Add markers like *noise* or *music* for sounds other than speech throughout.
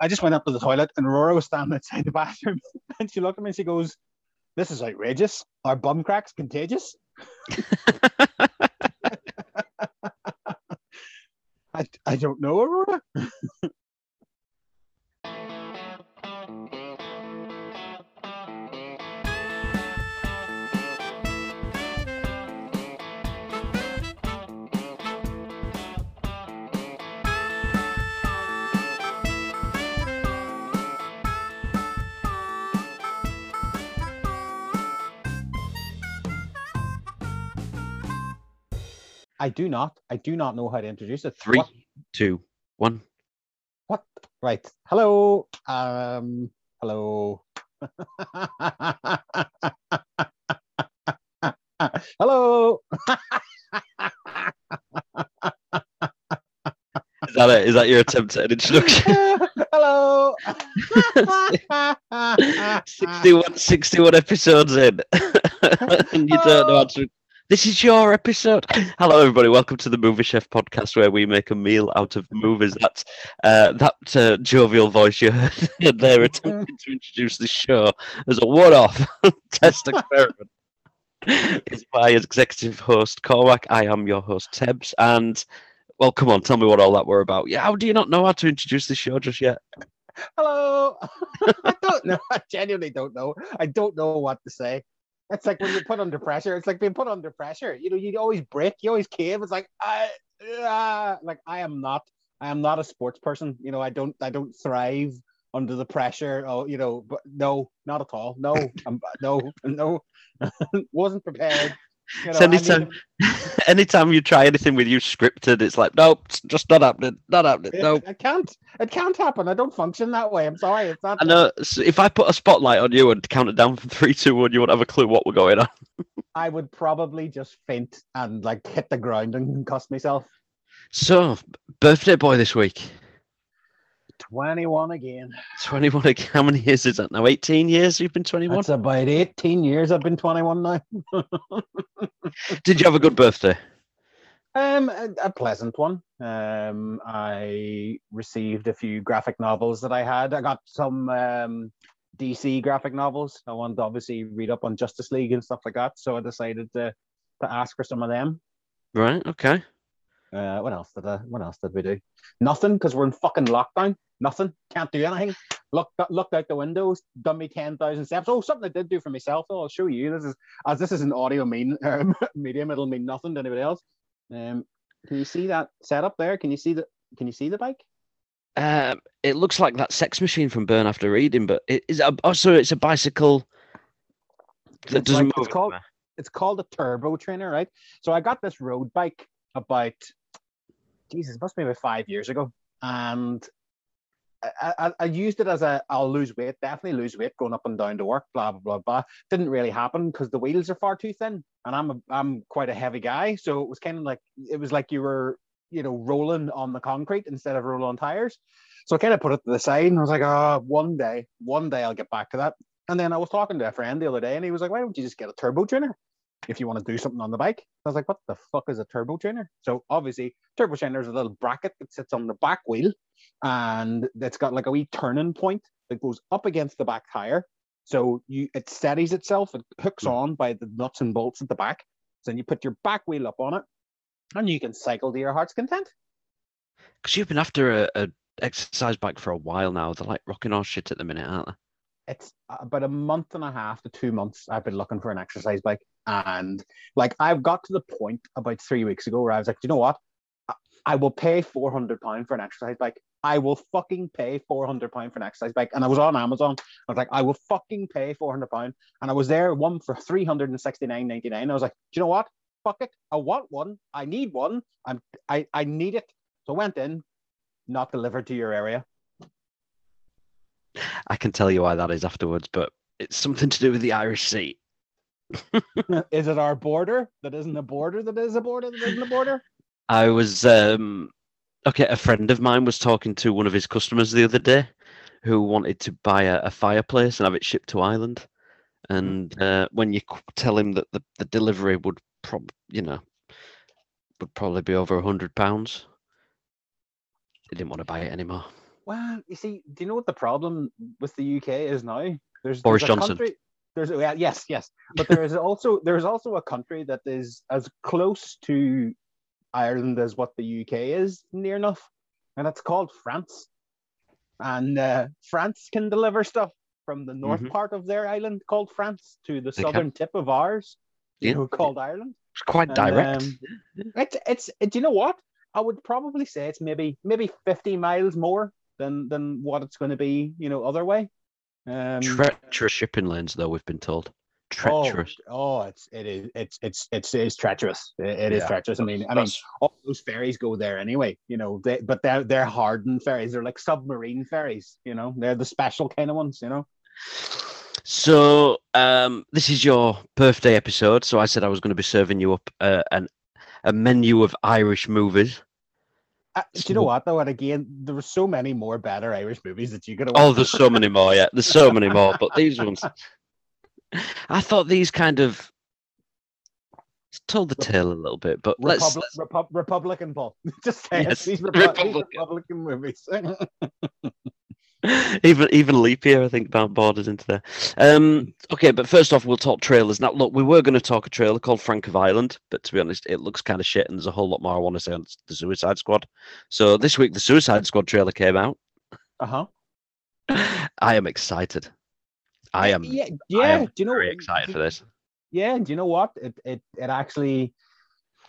I just went up to the toilet and Aurora was standing outside the bathroom *laughs* and she looked at me and she goes, This is outrageous. Are bum cracks contagious? *laughs* *laughs* I, I don't know, Aurora. I do not. I do not know how to introduce it. Three, What? two, one. what? Right. Hello. Um. Hello. *laughs* hello. Is that it? Is that your attempt at an introduction? *laughs* hello. *laughs* 61, 61 episodes in. and you don't know how to. This is your episode. Hello, everybody. Welcome to the Movie Chef podcast, where we make a meal out of movies. That's uh, that uh, jovial voice you heard *laughs* there attempting to introduce the show as a one-off *laughs* test experiment. is my executive host Cormac. I am your host Tebbs, and well, come on, tell me what all that were about. Yeah, how do you not know how to introduce the show just yet? Hello. *laughs* I don't know. I genuinely don't know. I don't know what to say. It's like when you're put under pressure. It's like being put under pressure. You know, you always break. You always cave. It's like I, uh, like I am not. I am not a sports person. You know, I don't. I don't thrive under the pressure. Oh, you know, but no, not at all. No, I'm no, *laughs* no. *laughs* Wasn't prepared. You know, So I need anytime, to- *laughs* anytime you try anything with you scripted, it's like, nope, it's just not happening, not happening. No, it can't. It can't happen. I don't function that way. I'm sorry. It's not. I know. so if I put a spotlight on you and count it down from *laughs* three, two, one, you won't have a clue what we're going on. *laughs* I would probably just faint and like hit the ground and concuss myself. So, birthday boy this week, 21 again. twenty-one. again. How many years is that now? Eighteen years. You've been twenty-one. That's about 18 years I've been 21 now. *laughs* Did you have a good birthday? Um, a, a pleasant one. Um, I received a few graphic novels that I had. I got some um, DC graphic novels. I wanted to obviously read up on Justice League and stuff like that. So I decided to, to ask for some of them. Right. Okay. Uh, what else did I, what else did we do? Nothing, because we're in fucking lockdown. Nothing. Can't do anything. Looked looked out the windows, done me ten thousand steps. Oh, something I did do for myself. though. I'll show you. This is as this is an audio mean *laughs* um, medium. It'll mean nothing to anybody else. Um, can you see that setup there? Can you see the Can you see the bike? Um, it looks like that sex machine from Burn After Reading, but it is. A, oh, so it's a bicycle that It's doesn't like- move. it's called- It's called a turbo trainer, right? So I got this road bike about Jesus, must be about five years ago, and I, I, I used it as a I'll lose weight, definitely lose weight going up and down to work, blah blah blah blah. Didn't really happen because the wheels are far too thin, and I'm a, I'm quite a heavy guy, so it was kind of like it was like you were you know rolling on the concrete instead of rolling on tires. So I kind of put it to the side, and I was like, oh, one day, one day I'll get back to that. And then I was talking to a friend the other day, and he was like, why don't you just get a turbo trainer? If you want to do something on the bike. I was like, what the fuck is a turbo trainer? So obviously, turbo trainer is a little bracket that sits on the back wheel and it's got like a wee turning point that goes up against the back tire. So you it steadies itself, it hooks Hmm. on by the nuts and bolts at the back. So then you put your back wheel up on it and you can cycle to your heart's content. Because you've been after a, a exercise bike for a while now. They're like rocking our shit at the minute, aren't they? it's about a month and a half to two months I've been looking for an exercise bike. And like I've got to the point about three weeks ago where I was like, "Do you know what? I- will pay four hundred pounds for an exercise bike. I will fucking pay four hundred pounds for an exercise bike. And I was on Amazon. I was like, I will fucking pay four hundred pounds. And I was there one for three hundred and sixty nine ninety nine. I was like, do you know what? Fuck it. I want one. I need one. I'm I I need it. So I went in, not delivered to your area. I can tell you why that is afterwards, but it's something to do with the Irish Sea. *laughs* is it our border that isn't a border that is a border that isn't a border? I was um okay, a friend of mine was talking to one of his customers the other day who wanted to buy a, a fireplace and have it shipped to Ireland. And uh, when you tell him that the, the delivery would prob you know would probably be over a hundred pounds, he didn't want to buy it anymore. Well, you see, do you know what the problem with the UK is now? There's Boris there's Johnson. Country, there's well, yes, yes, but there is also there is also a country that is as close to Ireland as what the UK is, near enough, and it's called France. And uh, France can deliver stuff from the north Mhm. part of their island called France to the They can. southern tip of ours, you know, called Ireland. It's quite And, direct. um, It's it's do you know what? I would probably say it's maybe maybe 50 miles more than than what it's going to be, you know, other way. Um, treacherous shipping lanes, though we've been told. Treacherous. Oh, oh, it's it is it's it's it's it's treacherous. It, it is Yeah. treacherous. I mean, I mean, That's- all those ferries go there anyway. You know, they but they're they're hardened ferries. They're like submarine ferries. You know, they're the special kind of ones. You know. So um, this is your birthday episode. So I said I was going to be serving you up uh, an a menu of Irish movies. Uh, do you know what though? And again, there were so many more better Irish movies that you could. Oh, there's so many more. Yeah, there's so many more. But these ones, I thought these kind of told the tale a little bit. But let's Republic, Repu- Republican Paul. *laughs* Just say Yes, it. These, *laughs* Repu- Republican. Republican movies. *laughs* *laughs* even even leap year, I think, borders into there. Um, okay, but first off, we'll talk trailers. Now, look, we were going to talk a trailer called Frank of Ireland, but to be honest, it looks kind of shit, and there's a whole lot more I want to say on the Suicide Squad. So this week, the Suicide Squad trailer came out. uh huh. *laughs* I am excited. I am Yeah, yeah. am do you know? very excited for this. Yeah, do you know what? It it it actually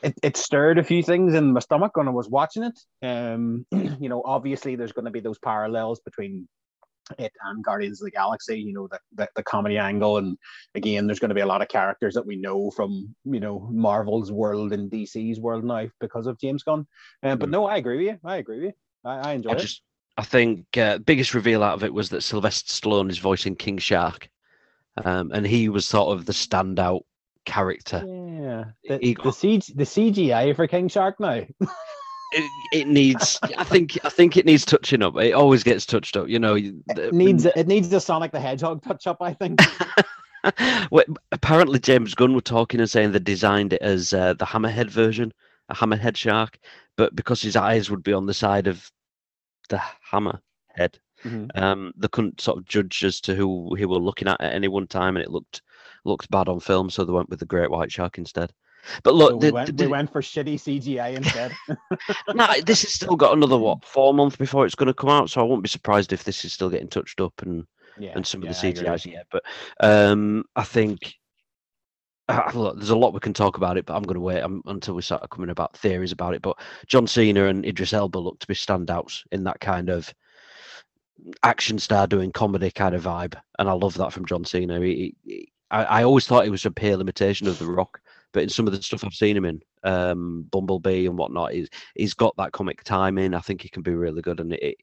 it, it stirred a few things in my stomach when I was watching it. Um, *clears throat* you know, obviously there's going to be those parallels between it and Guardians of the Galaxy. You know, the, the the comedy angle, and again, there's going to be a lot of characters that we know from you know Marvel's world and DC's world now because of James Gunn. Uh, but Mm. no, I agree with you. I agree with you. I, I enjoy I it. I think uh, biggest reveal out of it was that Sylvester Stallone is voicing King Shark, um, and he was sort of the standout character. Yeah, the, the, CG, the CGI for King Shark now. It, it needs, I think, I think it needs touching up. It always gets touched up, you know. It needs it needs the Sonic the Hedgehog touch up. I think. *laughs* well, apparently James Gunn were talking and saying they designed it as uh, the hammerhead version, a hammerhead shark, but because his eyes would be on the side of the hammer head, Mhm. um, they couldn't sort of judge as to who he were looking at at any one time, and it looked looked bad on film, so they went with the great white shark instead. But look, So we, the- went, the- we went for shitty CGI instead. *laughs* no, this has still got another what *laughs* four months before it's going to come out, so I won't be surprised if this is still getting touched up and yeah, and some yeah, of the. CGIs yet. But um, I think uh, look, there's a lot we can talk about it, but I'm going to wait um, until we start coming about theories about it. But John Cena and Idris Elba look to be standouts in that kind of action star doing comedy kind of vibe, and I love that from John Cena. He, he, I, I always thought he was a pale imitation of The Rock, but in some of the stuff I've seen him in, um, Bumblebee and whatnot, he's he's got that comic timing. I think he can be really good, and it, it,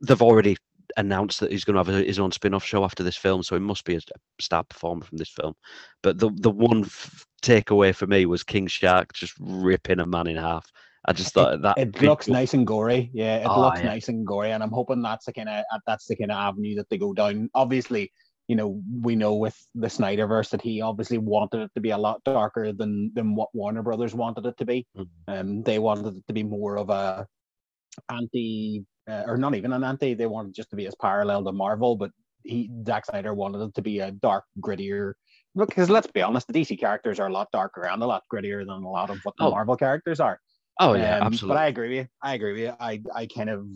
they've already announced that he's going to have his own spin-off show after this film, so he must be a star performer from this film. But the the one f- takeaway for me was King Shark just ripping a man in half. I just thought that It looks nice and gory. Yeah, it Oh, looks yeah. nice and gory, and I'm hoping that's the kind of that's the kind of avenue that they go down. Obviously, you know, we know with the Snyderverse that he obviously wanted it to be a lot darker than than what Warner Brothers wanted it to be. Mhm. Um, they wanted it to be more of a anti, uh, or not even an anti. They wanted it just to be as parallel to Marvel, but he Zack Snyder wanted it to be a dark, grittier. Look because let's be honest, the DC characters are a lot darker and a lot grittier than a lot of what the Oh. Marvel characters are. Oh yeah, Um, absolutely. But I agree with you. I agree with you. I, I kind of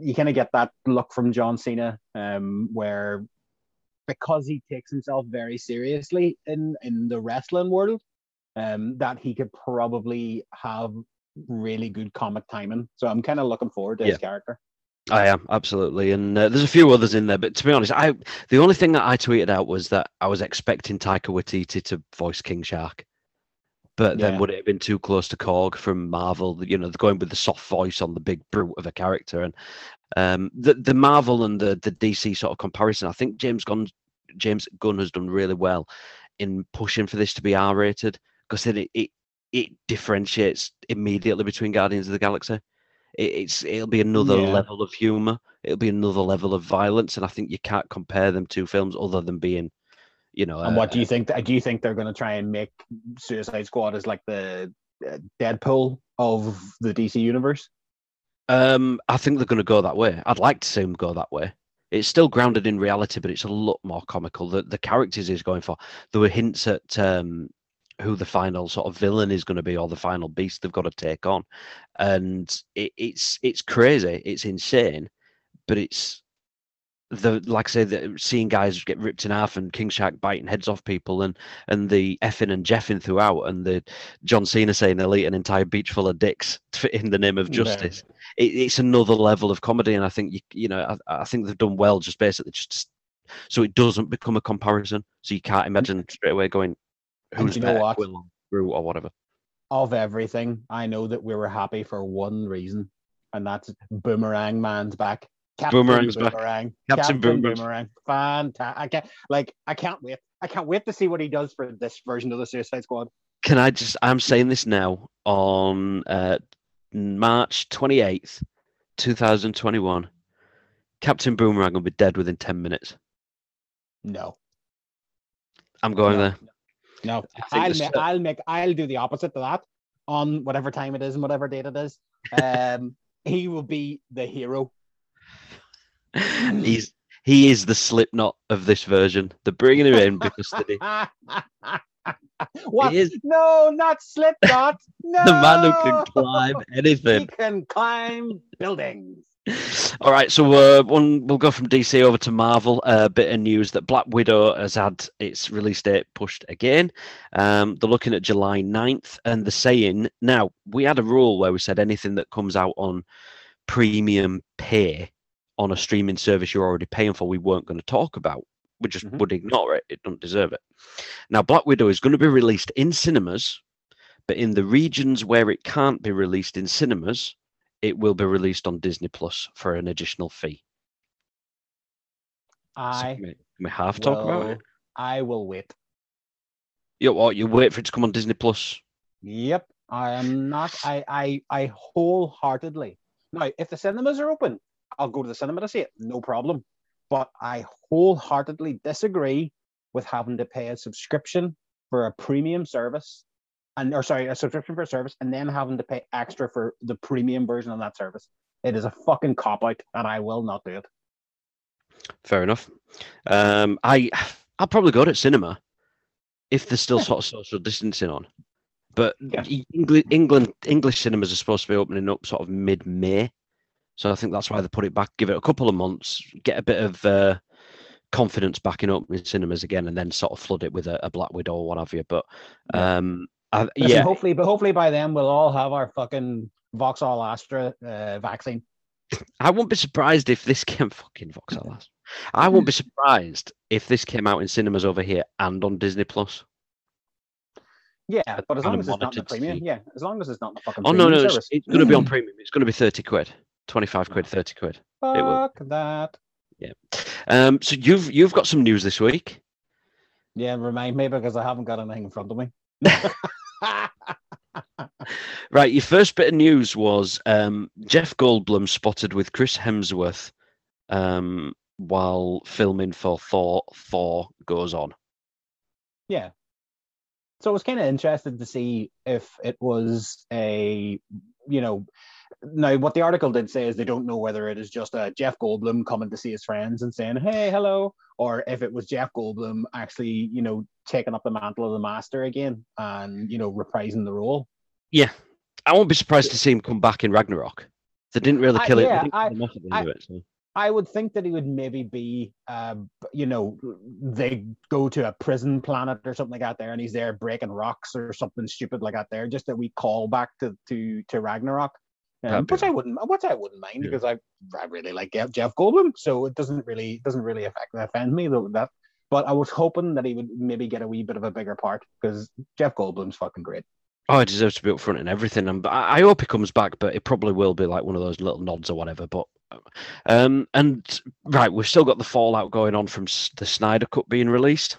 you kind of get that look from John Cena, um, where because he takes himself very seriously in in the wrestling world, um, that he could probably have really good comic timing. So I'm kind of looking forward to his character. I am absolutely, and uh, there's a few others in there. But to be honest, I the only thing that I tweeted out was that I was expecting Taika Waititi to voice King Shark, but then Yeah. would it have been too close to Korg from Marvel? You know, going with the soft voice on the big brute of a character, and um, the the Marvel and the the DC sort of comparison. I think James Gunn James Gunn has done really well in pushing for this to be R rated because then it, it it differentiates immediately between Guardians of the Galaxy it, it's it'll be another Yeah. level of humor. It'll be another level of violence, and I think you can't compare them two films other than being, you know. And uh, what do you think? Do you think they're going to try and make Suicide Squad as like the uh, Deadpool of the DC universe? Um, I think they're going to go that way. I'd like to see them go that way. It's still grounded in reality, but it's a lot more comical. The the characters he's going for. There were hints at um, who the final sort of villain is going to be or the final beast they've got to take on, and it, it's it's crazy. It's insane, but it's the like I say, the, seeing guys get ripped in half and King Shark biting heads off people and and the effing and jeffing throughout and the John Cena saying they'll eat an entire beach full of dicks *laughs* in the name of justice. It, it's another level of comedy, and I think you you know I, I think they've done well just basically just so it doesn't become a comparison. So you can't imagine straight away going who's you know better, what? Will or whatever. Of everything, I know that we were happy for one reason, and that's Boomerang Man's back. Captain Boomerang's back. Boomerang. Captain Boomerang. Boomerang. Fantastic. I can't like I can't wait. I can't wait to see what he does for this version of the Suicide Squad. Can I just? I'm saying this now on uh, March 28th, 2021. Captain Boomerang will be dead within 10 minutes. No. I'm going no, there. No. I think I'll this- make I'll make I'll do the opposite to that on whatever time it is and whatever date it is. *laughs* Um he will be the hero. *laughs* He's he is the Slipknot of this version. They're bringing him in because they, *laughs* what? No, not Slipknot. No. *laughs* the man who can climb anything. He can climb buildings. All right, so uh, one we'll go from DC over to Marvel. A bit of news that Black Widow has had its release date pushed again. Um, they're looking at July 9th, and they're saying now we had a rule where we said anything that comes out on premium pay on a streaming service you're already paying for, we weren't going to talk about. We just Mhm. would ignore it. It doesn't deserve it. Now, Black Widow is going to be released in cinemas, but in the regions where it can't be released in cinemas, it will be released on Disney Plus for an additional fee. So I can we, we half talk about will, it? I will wait. You, what, you wait for it to come on Disney Plus? Yep. I am not I I I wholeheartedly now if the cinemas are open, I'll go to the cinema to see it, no problem. But I wholeheartedly disagree with having to pay a subscription for a premium service and or sorry, a subscription for a service and then having to pay extra for the premium version of that service. It is a fucking cop out and I will not do it. Fair enough. Um, I I'll probably go to cinema if there's still sort of social distancing on. But Yeah. England, England, English cinemas are supposed to be opening up sort of mid-May, so I think that's why they put it back. Give it a couple of months, get a bit of uh, confidence back in opening cinemas again, and then sort of flood it with a, a Black Widow or what have you. But Yeah. um, I, Listen, yeah, hopefully, but hopefully by then we'll all have our fucking Vauxhall Astra uh, vaccine. I won't be surprised if this came *laughs* fucking Vauxhall Astra. I won't be *laughs* surprised if this came out in cinemas over here and on Disney Plus. Yeah, but as long as it's not the premium, yeah, as long as it's not the fucking Oh no, no, it's, service. it's going to be on premium. It's going to be thirty quid, twenty-five quid, thirty quid. it will. Fuck that. Yeah. Um, so you've you've got some news this week. Yeah, remind me because I haven't got anything in front of me. *laughs* *laughs* Right, your first bit of news was um, Jeff Goldblum spotted with Chris Hemsworth um, while filming for Thor. Thor goes on. yeah. So I was kind of interested to see if it was a, you know, now what the article did say is they don't know whether it is just a Jeff Goldblum coming to see his friends and saying, "Hey, hello," or if it was Jeff Goldblum actually, you know, taking up the mantle of the master again and you know reprising the role. Yeah, I won't be surprised to see him come back in Ragnarok. They didn't really I- kill it. yeah, I- him off at the end I- it. So. I would think that he would maybe be, uh, you know, they go to a prison planet or something like that there, and he's there breaking rocks or something stupid like that there, just that we call back to to to Ragnarok, um, which I wouldn't, which I wouldn't mind Yeah. because I I really like Jeff Goldblum, so it doesn't really doesn't really affect offend me though that. But I was hoping that he would maybe get a wee bit of a bigger part because Jeff Goldblum's fucking great. Oh, he deserves to be up front and everything. And I, I hope he comes back, but it probably will be like one of those little nods or whatever. But um, and right, we've still got the fallout going on from the Snyder Cut being released.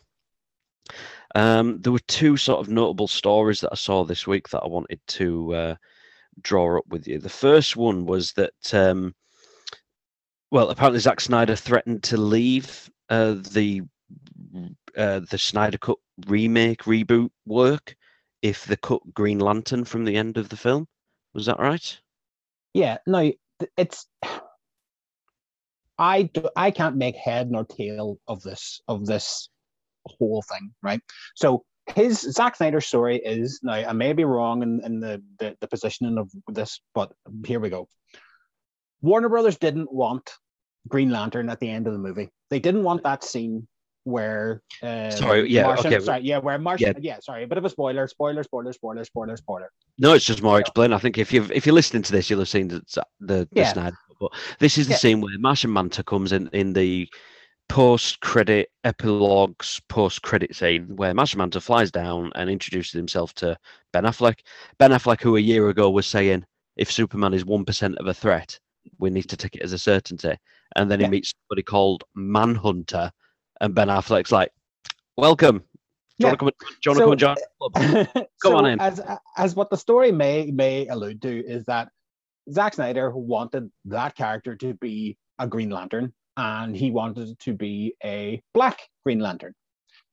Um, there were two sort of notable stories that I saw this week that I wanted to uh, draw up with you. The first one was that, um, well, apparently Zack Snyder threatened to leave uh, the uh, the Snyder Cut remake reboot work if they cut Green Lantern from the end of the film. Was that right? Yeah. No, it's I do, I can't make head nor tail of this of this whole thing, right? So his Zack Snyder's story is now I may be wrong in, in the, the the positioning of this, but here we go. Warner Brothers didn't want Green Lantern at the end of the movie. They didn't want that scene where uh, Sorry, yeah, Martian, okay. sorry, yeah, where Martian, Yeah. yeah. sorry, a bit of a spoiler, spoiler, spoiler, spoiler, spoiler, spoiler. No, it's just more explain. I think if you if you're listening to this, you'll have seen the the, the Yeah. Snyder. But this is the Yeah. scene where Martian Manta comes in in the post credit epilogues post credit scene where Manta flies down and introduces himself to Ben Affleck. Ben Affleck, who a year ago was saying if Superman is one percent of a threat, we need to take it as a certainty. And then he meets somebody called Manhunter, and Ben Affleck's like, "Welcome." Do you Yeah. want to come? and- Do you want to So- come join? the club?" *laughs* Go so on in. As as what the story may may allude to is that Zack Snyder wanted that character to be a Green Lantern, and he wanted it to be a black Green Lantern,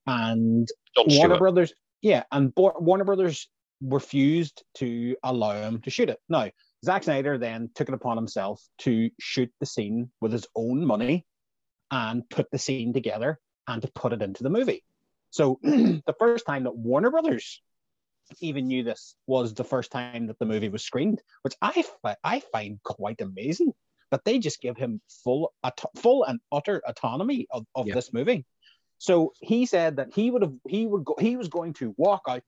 and John Warner Stewart. Brothers, yeah, and Bo- Warner Brothers refused to allow him to shoot it. Now, Zack Snyder then took it upon himself to shoot the scene with his own money and put the scene together and to put it into the movie. So *clears throat* the first time that Warner Brothers even knew this was the first time that the movie was screened, which I I find quite amazing that they just give him full full and utter autonomy of, of Yeah. this movie. So he said that he would have he would go he was going to walk out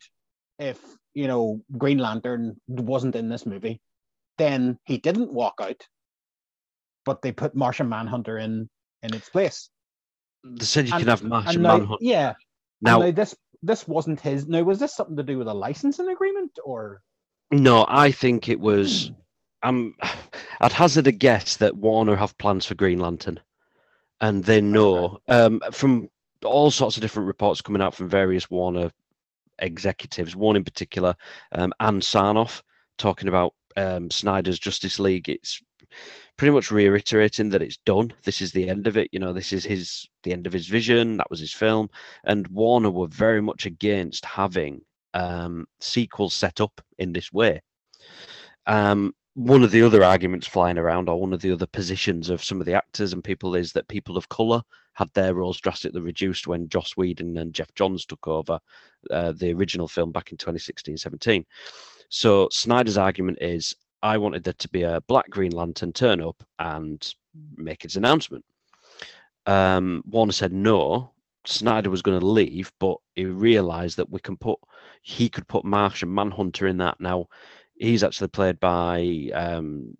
if you know Green Lantern wasn't in this movie. Then he didn't walk out, but they put Martian Manhunter in in its place. They said you And- can have Martian now, Manhunt. yeah, Now, now this this wasn't his. Now was this something to do with a licensing agreement or? no, I think it was. Um, I'd hazard a guess that Warner have plans for Green Lantern, and they know um, from all sorts of different reports coming out from various Warner executives. One in particular, um, Ann Sarnoff, talking about um, Snyder's Justice League. It's pretty much reiterating that it's done. This is the end of it. You know, this is his the end of his vision. That was his film, and Warner were very much against having um, sequels set up in this way. Um, one of the other arguments flying around, or one of the other positions of some of the actors and people, is that people of color had their roles drastically reduced when Joss Whedon and Geoff Johns took over uh, the original film back in 2016-17. So Snyder's argument is, I wanted there to be a black Green Lantern turn up and make its announcement. Um, Warner said no. Snyder was going to leave, but he realised that we can put he could put Martian Manhunter in that. Now he's actually played by um,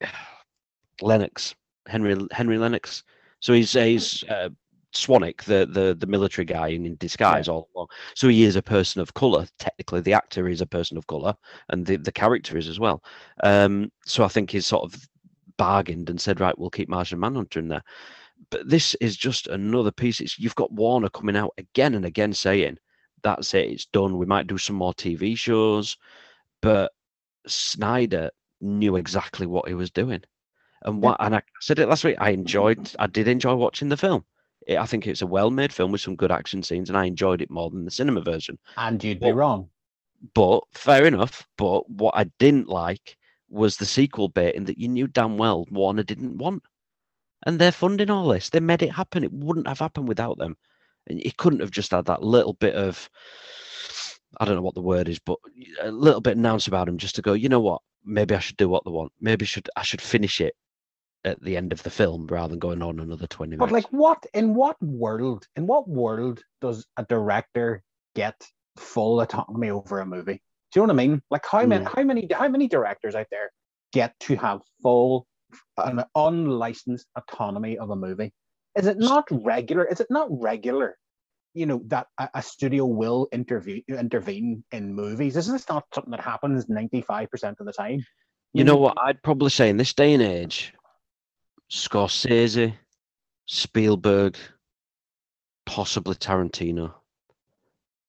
*sighs* Lennox Henry Henry Lennox. So he's he's uh, Swanwick, the, the the military guy in, in disguise all along. So he is a person of color. Technically, the actor is a person of color, and the, the character is as well. Um, so I think he's sort of bargained and said, right, we'll keep Martian Manhunter in there. But this is just another piece. It's, you've got Warner coming out again and again saying, that's it, it's done. We might do some more TV shows. But Snyder knew exactly what he was doing. And what and I said it last week, I enjoyed I did enjoy watching the film. It, I think it's a well-made film with some good action scenes, and I enjoyed it more than the cinema version. And you'd be wrong. But fair enough. But what I didn't like was the sequel bait in that you knew damn well Warner didn't want. And they're funding all this. They made it happen. It wouldn't have happened without them. And it couldn't have just had that little bit of I don't know what the word is, but a little bit announced about him just to go, you know what? Maybe I should do what they want. Maybe should I should finish it at the end of the film rather than going on another 20 minutes. But like, what in what world? In what world does a director get full autonomy over a movie? Do you know what I mean? Like, how many, Mm. how many, how many directors out there get to have full, an unlicensed autonomy of a movie? Is it not regular? Is it not regular? You know that a, studio will intervene intervene in movies. Isn't this not something that happens ninety five percent of the time? You know what? I'd probably say in this day and age, Scorsese, Spielberg, possibly Tarantino.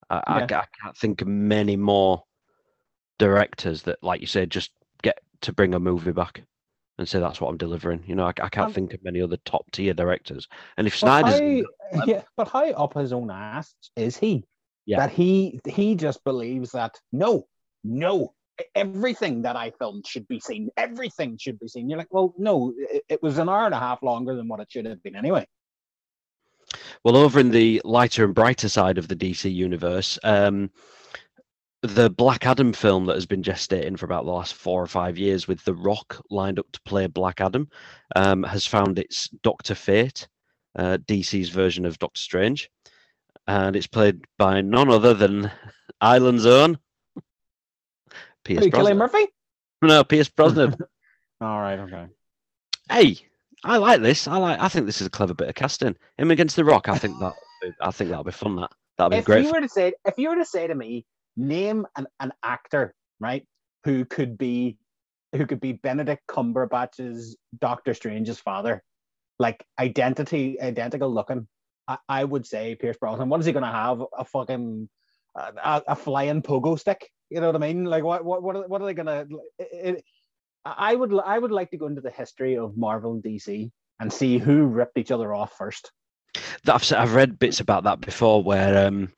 I, I Yeah. ca- I can't think of many more directors that, like you said, just get to bring a movie back and say that's what I'm delivering. You know, I, I can't Um, think of many other top tier directors. And if Snyder's, how, *laughs* *laughs* yeah, but how up his own ass is he? Yeah. That he he just believes that no, no, everything that I filmed should be seen. Everything should be seen. You're like, well, no, it, it was an hour and a half longer than what it should have been anyway. Well, over in the lighter and brighter side of the DC universe, um, the Black Adam film that has been gestating for about the last four or five years, with The Rock lined up to play Black Adam, um, has found its Doctor Fate, uh, DC's version of Doctor Strange, and it's played by none other than Ireland's own *laughs* Pierce Who, Cillian Brosnan. Murphy? No, Pierce Brosnan. *laughs* All right, okay. hey, I like this. I like. I think this is a clever bit of casting. Him against The Rock. I think that. I think that'll be fun. That that'll be If great. you were to say, if you were to say to me, name an, an actor, right, who could be, who could be Benedict Cumberbatch's Doctor Strange's father, like identity, identical looking, I, I would say Pierce Brosnan. What is he going to have? A fucking, a, a flying pogo stick? You know what I mean? Like what, what, what, are, what are they going to? I would, I would like to go into the history of Marvel and DC and see who ripped each other off first. I've, I've read bits about that before where um,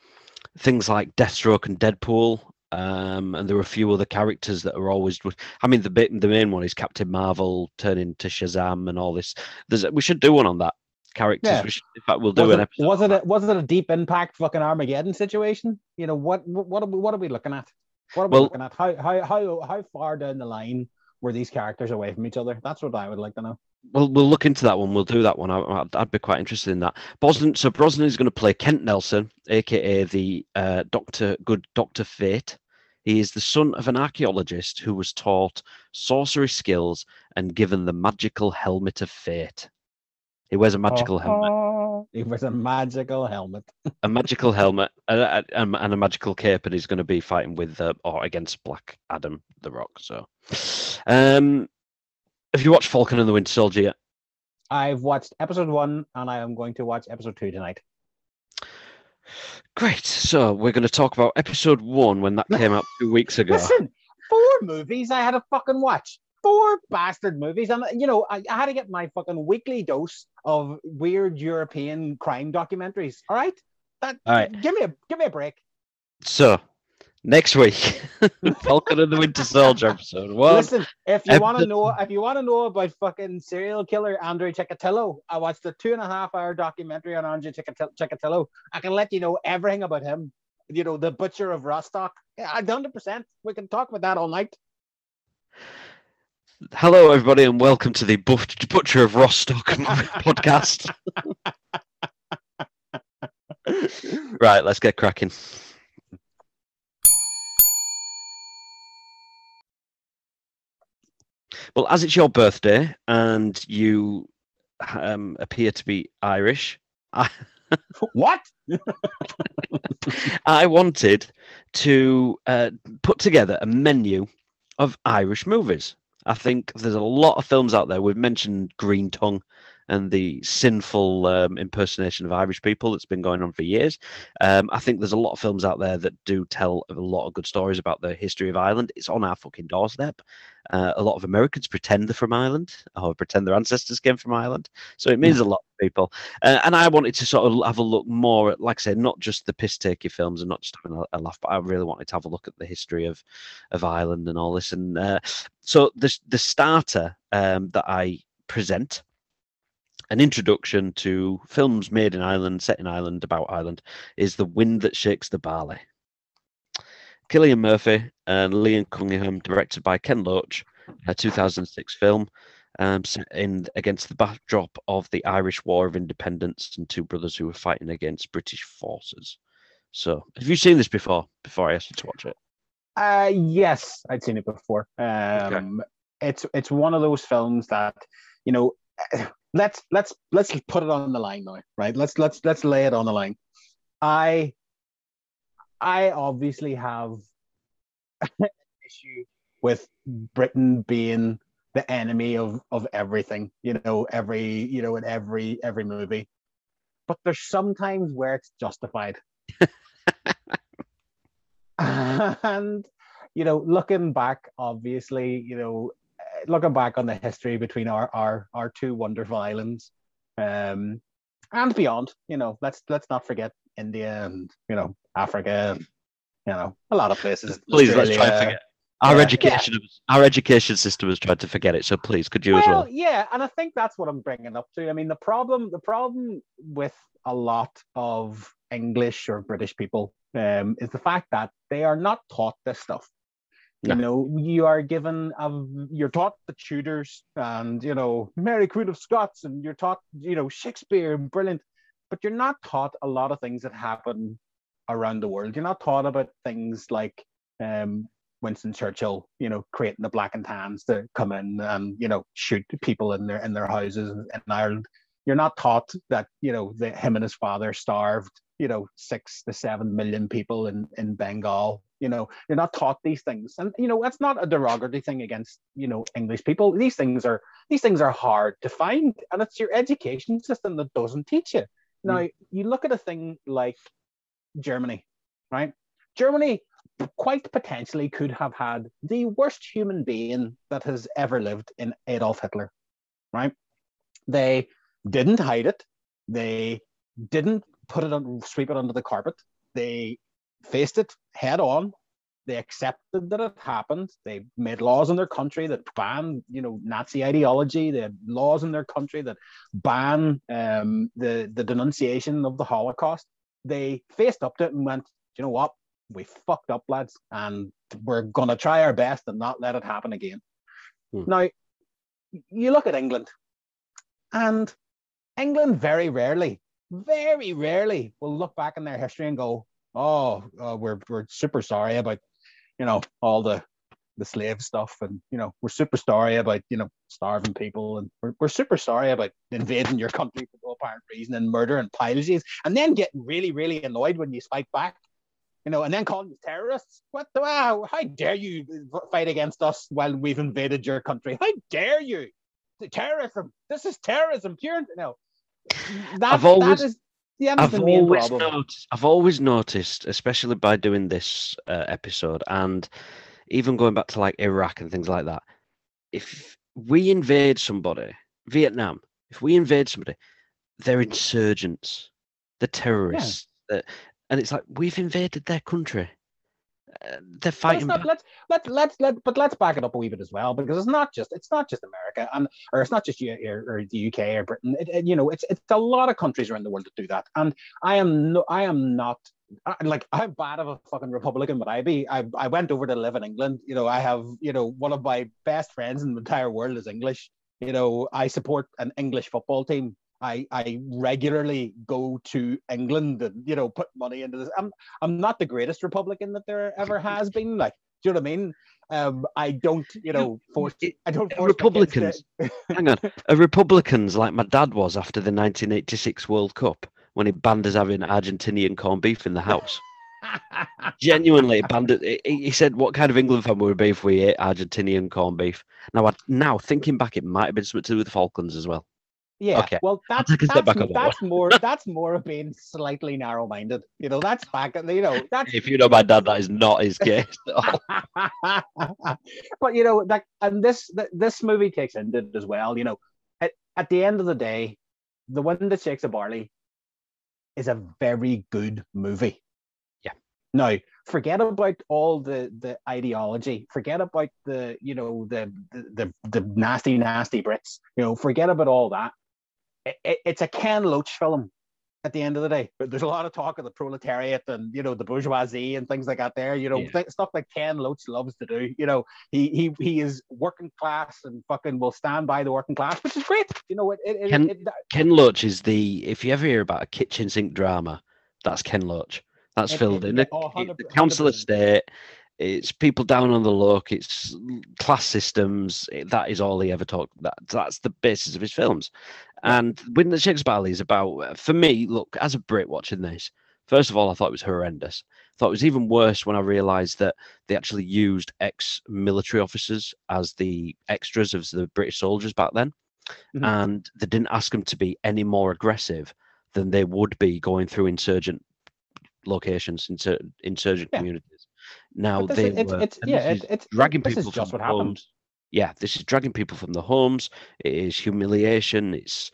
things like Deathstroke and Deadpool, um, and there were a few other characters that are always. I mean, the bit, the main one is Captain Marvel turning to Shazam and all this. There's, we should do one on that characters. Yeah. We should, in fact, we'll do was an it, episode. was it a, was it a deep impact fucking Armageddon situation? You know what what what are we, what are we looking at? What are we Well- looking at? How how how how far down the line were these characters away from each other? That's what I would like to know. We'll we'll look into that one. We'll do that one. I, I'd, I'd be quite interested in that. Brosnan. So Brosnan is going to play Kent Nelson, aka the uh, Doctor Good Doctor Fate. He is the son of an archaeologist who was taught sorcery skills and given the magical helmet of fate. He wears a magical helmet, helmet. It was a magical helmet. a magical helmet, and, and and a magical cape, and he's going to be fighting with uh, or against Black Adam, the Rock. So, um, have you watched Falcon and the Winter Soldier yet? I've watched episode one and I am going to watch episode two tonight. Great. So we're going to talk about episode one when that came out two weeks ago. Listen, four movies I had to fucking watch. Four bastard movies. And, you know, I, I had to get my fucking weekly dose of weird European crime documentaries. All right? That, All right. Give me a give me a break. So next week, *laughs* Falcon and the Winter Soldier episode one. Listen, if you want to know, if you want to know about fucking serial killer Andrew Chikatilo, I watched a two and a half hour documentary on Andrew Chikati- Chikatilo. I can let you know everything about him. You know, the butcher of Rostock. Yeah, hundred percent. We can talk about that all night. Hello, everybody, and welcome to the Butcher of Rostock *laughs* podcast. *laughs* right, let's get cracking. Well, as it's your birthday and you um, appear to be Irish, I, *laughs* what? *laughs* I wanted to uh, put together a menu of Irish movies. I think there's a lot of films out there. We've mentioned Green Tongue and the sinful um, impersonation of Irish people that's been going on for years. Um, I think there's a lot of films out there that do tell a lot of good stories about the history of Ireland. It's on our fucking doorstep. Uh, a lot of Americans pretend they're from Ireland or pretend their ancestors came from Ireland. So it means a lot to people. Uh, and I wanted to sort of have a look more at, like I said, not just the piss takey films and not just having a, a laugh, but I really wanted to have a look at the history of of Ireland and all this. And uh, so the the starter um, that I present, an introduction to films made in Ireland, set in Ireland, about Ireland, is The Wind That Shakes the Barley. Cillian Murphy and Liam Cunningham, directed by Ken Loach, a 2006 film um, set in against the backdrop of the Irish War of Independence and two brothers who were fighting against British forces. So, have you seen this before? Before I asked you to watch it, Uh, yes, I'd seen it before. Um, It's it's one of those films that you know. Let's let's let's put it on the line now, right? Let's let's let's lay it on the line. I I obviously have an issue with Britain being the enemy of of everything. You know, every you know in every every movie. But there's sometimes where it's justified. *laughs* *laughs* and you know, looking back, obviously, you know, looking back on the history between our our our two wonderful islands, um, and beyond, you know, let's let's not forget India and you know Africa, and, you know, a lot of places. please let's try and Australia. forget. Our Yeah, education, our education system has tried to forget it. So please, could you as well, well? yeah, and I think that's what I'm bringing up to. I mean, the problem, the problem with a lot of English or British people um, is the fact that they are not taught this stuff. You know, you are given, you're taught the Tudors and you know Mary Queen of Scots, and you're taught, you know, Shakespeare, and brilliant, but you're not taught a lot of things that happen around the world. You're not taught about things like um, Winston Churchill, you know, creating the black and tans to come in and you know shoot people in their in their houses in Ireland. You're not taught that you know that him and his father starved, you know, six to seven million people in in Bengal. You know, you're not taught these things, and you know that's not a derogatory thing against you know English people. These things are these things are hard to find, and it's your education system that doesn't teach you. Now mm. you look at a thing like Germany, right? Germany quite potentially could have had the worst human being that has ever lived in Adolf Hitler, right? They didn't hide it. They didn't put it on, sweep it under the carpet. They faced it head on. They accepted that it happened. They made laws in their country that ban, you know, Nazi ideology. They had laws in their country that ban um, the the denunciation of the Holocaust. They faced up to it and went, you know what? we fucked up, lads, and we're gonna try our best and not let it happen again. Hmm. Now, you look at England, and England very rarely, very rarely will look back in their history and go, "Oh, uh, we're we're super sorry about, you know, all the the slave stuff, and you know, we're super sorry about you know starving people, and we're, we're super sorry about invading your country for no apparent reason and murder and piracies, and then getting really really annoyed when you spike back." you know, and then calling you terrorists. What the wow? How dare you fight against us while we've invaded your country? How dare you? Terrorism. This is terrorism. Pure. No, that, I've always- that is yeah, I've always noticed. I've always noticed, especially by doing this uh, episode, and even going back to like Iraq and things like that. If we invade somebody, Vietnam, if we invade somebody, they're insurgents, they're terrorists, they're- and it's like we've invaded their country. Uh, they're fighting. not, let's let's let's let but let's back it up a wee bit as well because it's not just it's not just America and or it's not just you or, or the UK or Britain. It, it- you know, it's it's a lot of countries around the world that do that. And I am no, I am not like I'm bad of a fucking Republican, but I be I I went over to live in England. You know, I have you know one of my best friends in the entire world is English. You know, I support an English football team. I, I regularly go to England and you know put money into this. I'm I'm not the greatest Republican that there ever *laughs* has been. Like, do you know what I mean? Um, I don't, you know, force. it- I don't force Republicans. *laughs* Hang on, are Republicans like my dad was after the 1986 World Cup when he banned us having Argentinian corned beef in the house. Genuinely, banned it. He he said, "What kind of England fan would we be if we ate Argentinian corned beef?" Now, I, now thinking back, it might have been something to do with the Falklands as well. Yeah. Okay, Well, that's take a step that's, that's more that's more of being slightly narrow-minded. You know, that's back. You know, that's If you know my dad, that is not his case. *laughs* but you know that and this this movie takes into it as well you know at, at the end of the day the wind that shakes a barley is a very good movie Yeah. now forget about all the the ideology forget about the you know the the the, the nasty nasty brits you know forget about all that it, it, it's a ken loach film at the end of the day. But there's a lot of talk of the proletariat and you know the bourgeoisie and things like that. There, you know, Yeah. th- stuff like Ken Loach loves to do. You know, he he he is working class and fucking will stand by the working class, which is great. You know, it it, Ken- it, Ken Loach is the. If you ever hear about a kitchen sink drama, that's Ken Loach. That's filled in the, oh, the council 100%. estate. It's people down on the luck. It's class systems. it- that is all he ever talked. That that's the basis of his films. And when the Shakespeare is about, for me, look as a Brit watching this. First of all, I thought it was horrendous. I thought it was even worse when I realised that they actually used ex-military officers as the extras of the British soldiers back then, Mhm. and they didn't ask them to be any more aggressive than they would be going through insurgent locations, insur- insurgent Yeah. communities. Now they it's, were it's yeah, it, it's dragging this people is just from what happened. homes. Yeah, this is dragging people from the homes. It is humiliation. It's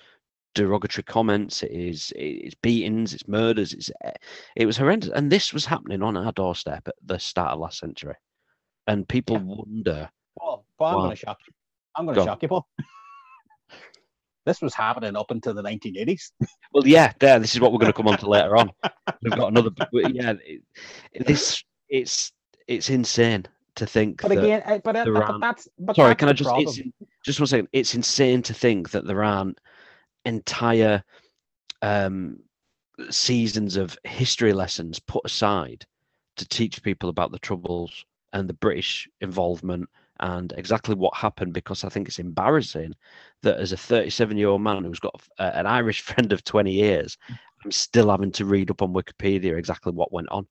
derogatory comments. It is it's beatings. It's murders. It's eh, it was horrendous, and this was happening on our doorstep at the start of last century. and people wonder. Well, I'm going to shock you. I'm going to shock you, Paul. *laughs* this was happening up until the 1980s. Well, yeah, there. This is what we're going to come on to later on. We've got another. *laughs* Yeah, this it's it's insane to think. But that, again, uh, but, uh, there but aren't- that's but sorry, that's can I just it's, just one second? It's insane to think that there aren't entire um, seasons of history lessons put aside to teach people about the troubles and the British involvement and exactly what happened. Because I think it's embarrassing that as a 37 year old man who's got uh, an Irish *laughs* friend of 20 years, I'm still having to read up on Wikipedia exactly what went on.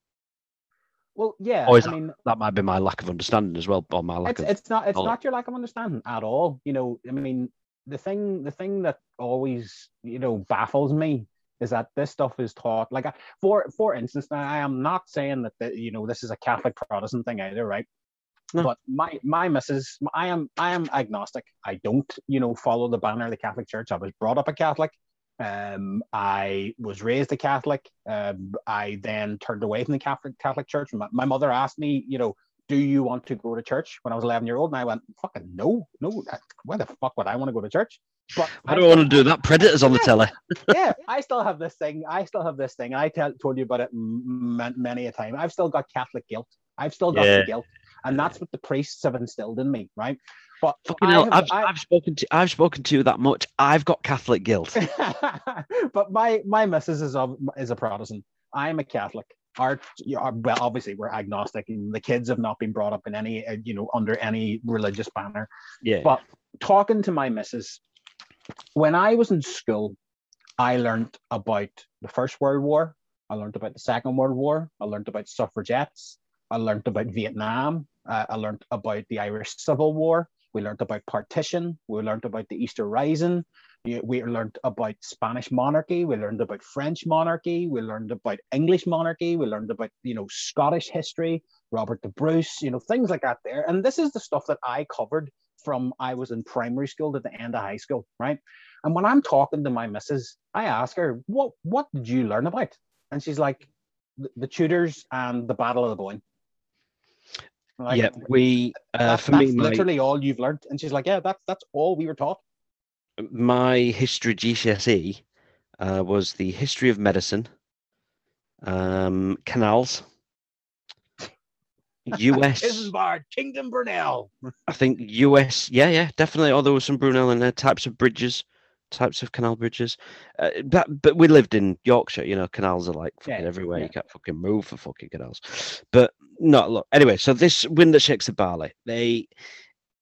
Well, yeah, Or I mean, That might be my lack of understanding as well, or my lack it's of. it's not it's knowledge. not your lack of understanding at all. You know, I mean, the thing the thing that always you know baffles me is that this stuff is taught like for for instance. Now, I am not saying that the, you know this is a Catholic Protestant thing either, right? No. But my my missus, I am I am agnostic. I don't you know follow the banner of the Catholic Church. I was brought up a Catholic. Um, I was raised a Catholic. Um, I then turned away from the Catholic Catholic Church. My, my mother asked me, you know, do you want to go to church when I was 11 year old? And I went, fucking no, no. Why the fuck would I want to go to church? But I don't want to do that. Predators on the telly. *laughs* yeah, I still have this thing. I still have this thing. I tell, told you about it m- m- many a time. I've still got Catholic guilt. I've still got Yeah. the guilt, and that's what the priests have instilled in me, right? But Fucking I hell, have- I've, I- I've spoken to I've spoken to you that much. I've got Catholic guilt. *laughs* but my my missus is a, is a Protestant. I'm a Catholic. Our, our well, obviously we're agnostic, and the kids have not been brought up in any uh, you know under any religious banner. Yeah. But talking to my missus, when I was in school, I learned about the First World War. I learned about the Second World War. I learned about suffragettes. I learned about Vietnam. Uh, I learned about the Irish Civil War. We learned about partition. We learned about the Easter Rising. We- learned about Spanish monarchy. We learned about French monarchy. We learned about English monarchy. We learned about you know Scottish history, Robert the Bruce, you know things like that. There, and this is the stuff that I covered from I was in primary school to the end of high school, right? And when I'm talking to my missus, I ask her, "What what did you learn about?" And she's like, "The, the Tudors and the Battle of the Boyne." Like, yeah, we uh, that- for that's me, my, literally all you've learned. And she's like, "Yeah, that's that's all we were taught." my history GCSE uh, was the history of medicine, um, canals, *laughs* US. Isambard, Kingdom Brunel. I think US. Yeah, yeah, definitely. Oh, there was some Brunel and there. Types of bridges, types of canal bridges. Uh, but but we lived in Yorkshire. You know, canals are like fucking Yeah, everywhere. yeah. You can't fucking move for fucking canals. But no, look. Anyway, so this wind that shakes the barley. They.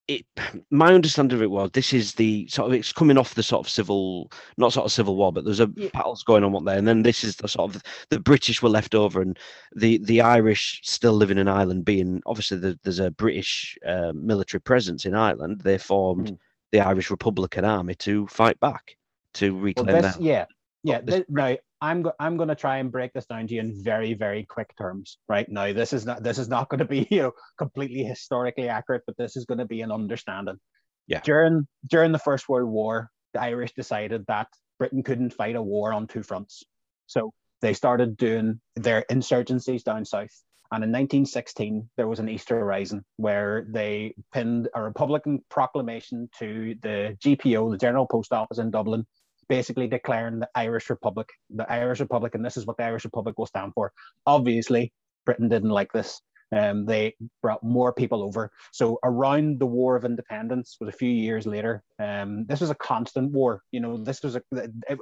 It, *sighs* my understanding of it was this is the sort of it's coming off the sort of civil not sort of civil war but there's a Yeah. battles going on up there and then this is the sort of the british were left over and the the irish still living in ireland being obviously the, there's a british uh, military presence in ireland they formed Mhm. The irish republican army to fight back to Well, reclaim this, their yeah, yeah. this- thi- now I'm go- I'm going to try and break this down to you in very very quick terms. Right now, this is not this is not going to be *laughs* you know completely historically accurate, but this is going to be an understanding. Yeah. During during the First World War, the Irish decided that Britain couldn't fight a war on two fronts, so they started doing their insurgencies down south. And in 1916, there was an Easter Rising where they pinned a Republican proclamation to the GPO, the General Post Office in Dublin, basically declaring the Irish Republic, the Irish Republic, and this is what the Irish Republic will stand for. Obviously, Britain didn't like this. Um, they brought more people over. So around the War of Independence was a few years later. Um, this was a constant war. You know, this was a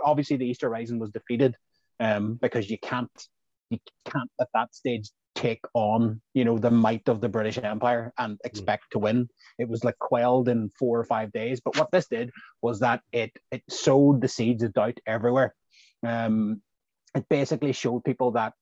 obviously the Easter Rising was defeated um, because you can't you can't at that stage take on you know the might of the British Empire and expect to win. It was like quelled in four or five days. But what this did was that it it sowed the seeds of doubt everywhere. Um, it basically showed people that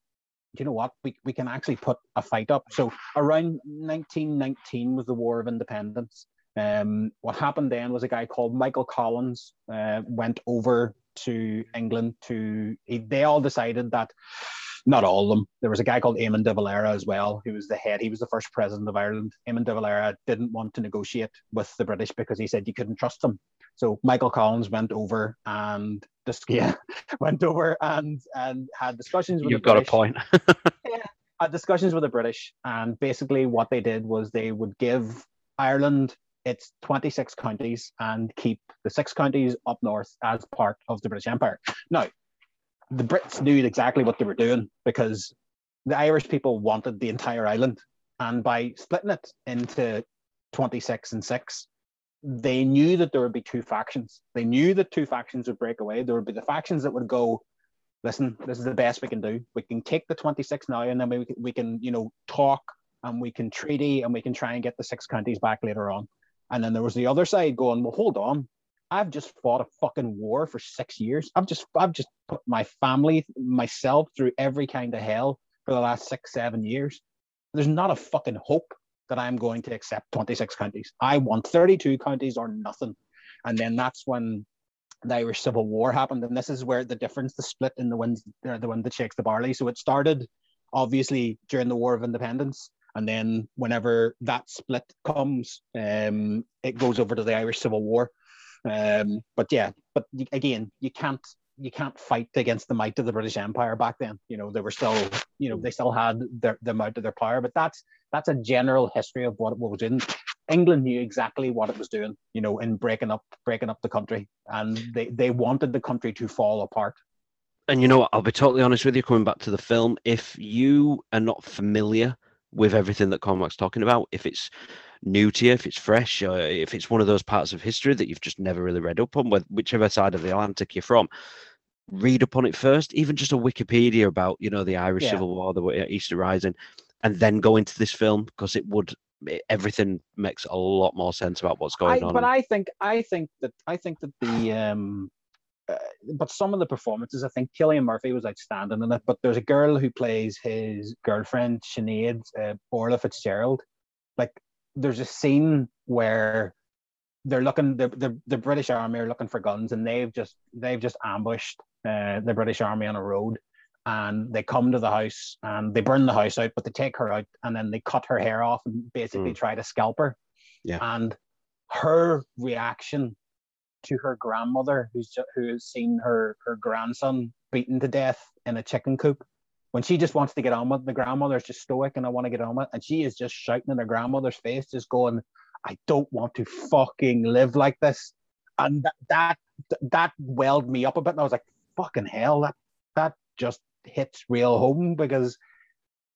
you know what we, we can actually put a fight up. So around 1919 was the War of Independence. Um, what happened then was a guy called Michael Collins uh, went over to England to. They all decided that not all of them. There was a guy called Eamon de Valera as well, who was the head. He was the first president of Ireland. Eamon de Valera didn't want to negotiate with the British because he said you couldn't trust them. So Michael Collins went over and just *laughs* yeah, went over and and had discussions with you've the got a point. *laughs* point and had discussions with the British, and basically what they did was they would give Ireland its 26 counties and keep the six counties up north as part of the British Empire. Now, the Brits knew exactly what they were doing because the Irish people wanted the entire island. And by splitting it into 26 and 6, they knew that there would be two factions. They knew that two factions would break away. There would be the factions that would go, listen, this is the best we can do. We can take the 26 now and then we, we can, you know, talk and we can treaty and we can try and get the six counties back later on. And then there was the other side going, well, hold on. I've just fought a fucking war for six years. I've just I've just put my family, myself through every kind of hell for the last six, seven years. There's not a fucking hope that I'm going to accept 26 counties. I want 32 counties or nothing. And then that's when the Irish Civil War happened. And this is where the difference, the split in the wind, the wind that shakes the barley. So it started obviously during the War of Independence. And then whenever that split comes, um, it goes over to the Irish Civil War. Um, but yeah, but again, you can't you can't fight against the might of the British Empire back then. You know, they were still, you know, they still had their, the amount of their power. But that's that's a general history of what it was in. England knew exactly what it was doing, you know, in breaking up breaking up the country, and they they wanted the country to fall apart. And you know what? I'll be totally honest with you. Coming back to the film, if you are not familiar with everything that Cormac's talking about, if it's new to you, if it's fresh, or if it's one of those parts of history that you've just never really read up on, whichever side of the Atlantic you're from, read up on it first. Even just a Wikipedia about you know the Irish yeah. Civil War, the Easter Rising, and then go into this film because it would everything makes a lot more sense about what's going I, on. But I think I think that I think that the um uh, but some of the performances, I think Cillian Murphy was outstanding in it. But there's a girl who plays his girlfriend, Sinead uh, Orla Fitzgerald. Like there's a scene where they're looking the, the, the British army are looking for guns and they've just they've just ambushed uh, the British army on a road and they come to the house and they burn the house out but they take her out and then they cut her hair off and basically mm. try to scalp her yeah and her reaction to her grandmother who's who has seen her her grandson beaten to death in a chicken coop when she just wants to get on with the grandmother's just stoic and I want to get on with, and she is just shouting in her grandmother's face, just going, "I don't want to fucking live like this," and that that that welled me up a bit, and I was like, "Fucking hell, that that just hits real home because